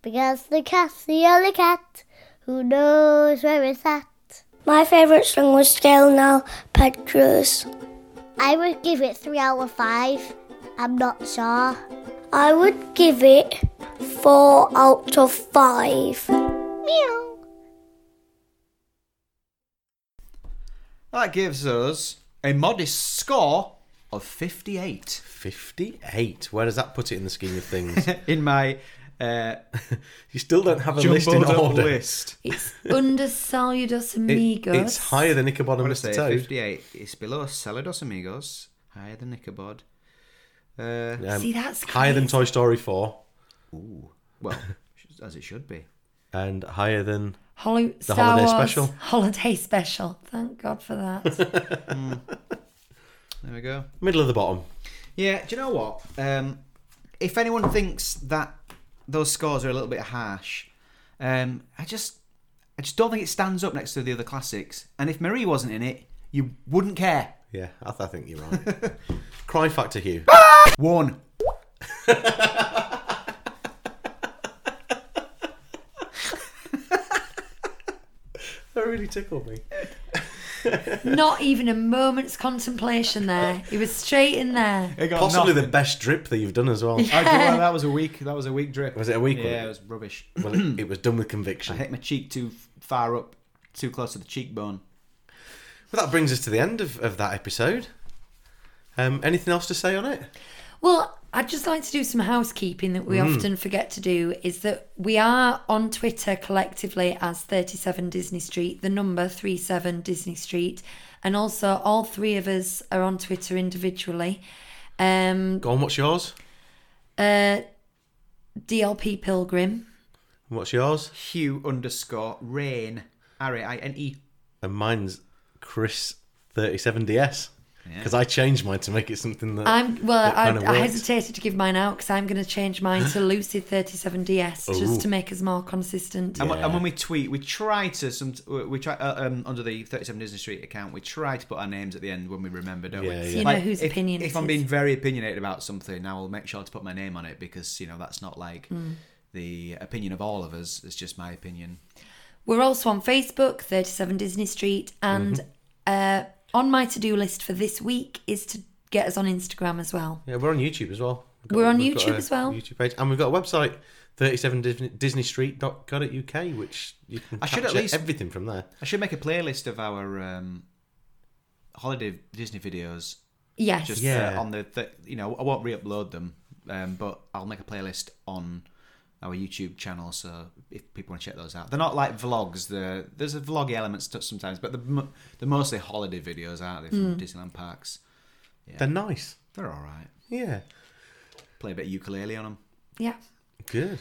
Because the cat's the only cat who knows where it's at. My favourite song was Still Now Petrus. I would give it 3 out of 5. I'm not sure. I would give it 4 out of 5. Meow. That gives us a modest score of 58 Fifty-eight. Where does that put it in the scheme of things? [LAUGHS] in my Uh, [LAUGHS] You still don't have a list in jumboed order. list. [LAUGHS] It's under Saludos It- Amigos. it's higher than Ichabod and What did I Mr. say? Toad. 58. It's below Saludos Amigos, higher than Ichabod. Uh, Um, See, that's higher than. Toy Story 4 Ooh. well, as it should be. And higher than Holly- Star holiday Wars special. [LAUGHS] Holiday special. Thank God for that. [LAUGHS] There we go. middle of the bottom. Yeah, do you know what? Um, if anyone thinks that those scores are a little bit harsh, um, I just, I just don't think it stands up next to the other classics. And if Marie wasn't in it, you wouldn't care. Yeah, I, th- I think you're right. [LAUGHS] Cry Factor Hugh. One. That really tickled me. [LAUGHS] Not even a moment's contemplation there. He was straight in there. It got Possibly the best drip that you've done as well. [LAUGHS] I do- well, that was a weak. That was a weak drip. Was it a weak one? Yeah, it was rubbish. Well, it, it was done with conviction. I hit my cheek too far up, too close to the cheekbone. Well, that brings us to the end of, of that episode. Um, anything else to say on it? Well, I'd just like to do some housekeeping that we mm. often forget to do is that we are on Twitter collectively as 37 Disney Street, the number 37 Disney Street. And also, all three of us are on Twitter individually. Um, Go on, what's yours? Uh, DLP Pilgrim. What's yours? Hugh underscore Raine. R A I N E. And mine's Chris37DS because yeah. I changed mine to make it something that. I'm well. That I, I hesitated to give mine out because I'm going to change mine to Lucid 37DS Ooh. just to make us more consistent. And, yeah. and, when we tweet, we try to some we try uh, um, under the 37 Disney Street account. We try to put our names at the end when we remember, don't yeah, we? You like, know whose if, opinion. If I'm being very opinionated about something, I will make sure to put my name on it because you know that's not like mm. the opinion of all of us. It's just my opinion. We're also on Facebook, 37 Disney Street, and. Mm-hmm. Uh, on my to do list for this week is to get us on Instagram as well. Yeah, we're on YouTube as well. We've got- We're on we've got YouTube a as well. YouTube page. And we've got a website, 37disneystreet.co.uk, which you can I should at least- everything from there. I should make a playlist of our um, holiday Disney videos. Yes. Just Yeah. uh, on the, the you know I won't re-upload them, um, but I'll make a playlist on our YouTube channel. So if people want to check those out, they're not like vlogs. The there's a vloggy element to sometimes, but they're, they're mostly holiday videos, aren't they, from hmm. Disneyland parks? They're nice. They're all right. Yeah. Play a bit of ukulele on them. Yeah. Good.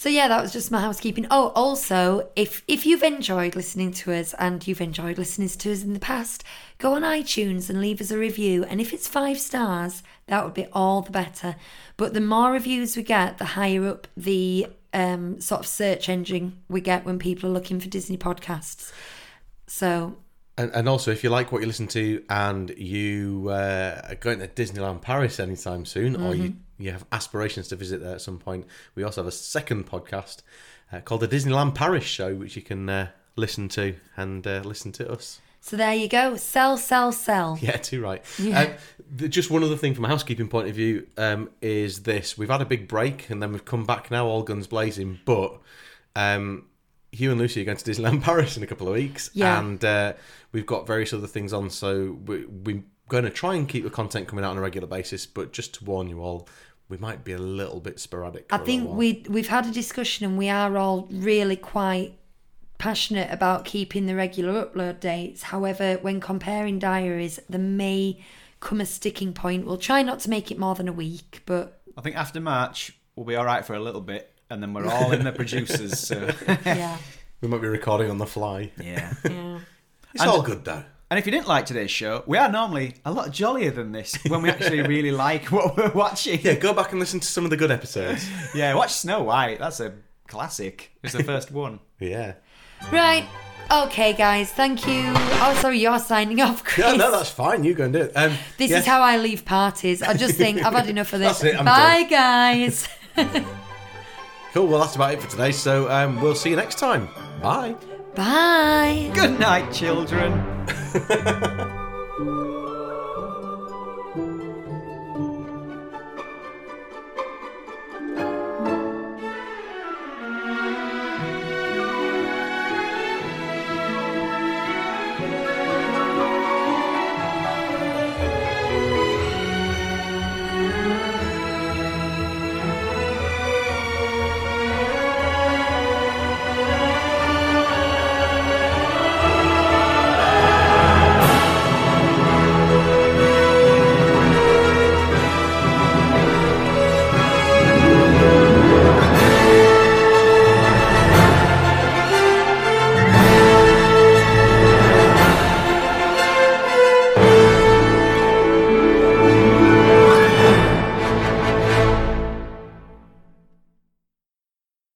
So yeah, that was just my housekeeping. Oh, also, if if you've enjoyed listening to us and you've enjoyed listening to us in the past, go on iTunes and leave us a review. And if it's five stars, that would be all the better. But the more reviews we get, the higher up the um, sort of search engine we get when people are looking for Disney podcasts. So And, and also, if you like what you listen to and you uh, are going to Disneyland Paris anytime soon, or you, you have aspirations to visit there at some point, we also have a second podcast uh, called the Disneyland Paris Show, which you can uh, listen to and uh, listen to us. so there you go. Sell, sell, sell. Yeah, too right. Um, th- just one other thing from a housekeeping point of view um, is this: we've had a big break and then we've come back now, all guns blazing. But um, Hugh and Lucy are going to Disneyland [LAUGHS] Paris in a couple of weeks, Yeah. and uh, we've got various other things on. So we, we're going to try and keep the content coming out on a regular basis. But just to warn you all, we might be a little bit sporadic. I think we we've had a discussion and we are all really quite passionate about keeping the regular upload dates. However, when comparing diaries, there may come a sticking point. We'll try not to make it more than a week, but I think after March we'll be all right for a little bit, and then we're all in the producers. So [LAUGHS] yeah, we might be recording on the fly. yeah. [LAUGHS] yeah. It's And- all good though. And if you didn't like today's show, we are normally a lot jollier than this when we [LAUGHS] actually really like what we're watching. Yeah, go back and listen to some of the good episodes. Yeah, watch Snow White. That's a classic. It's the first one. yeah. Right. Okay, guys. Thank you. Oh, sorry, you're signing off, Chris. Yeah, no, that's fine. You go and do it. Um, this yeah. is how I leave parties. I just think I've had enough of this. That's it, I'm Bye, guys. Cool. Well, that's about it for today. So um, we'll see you next time. Bye. Bye. Good night, children. [LAUGHS]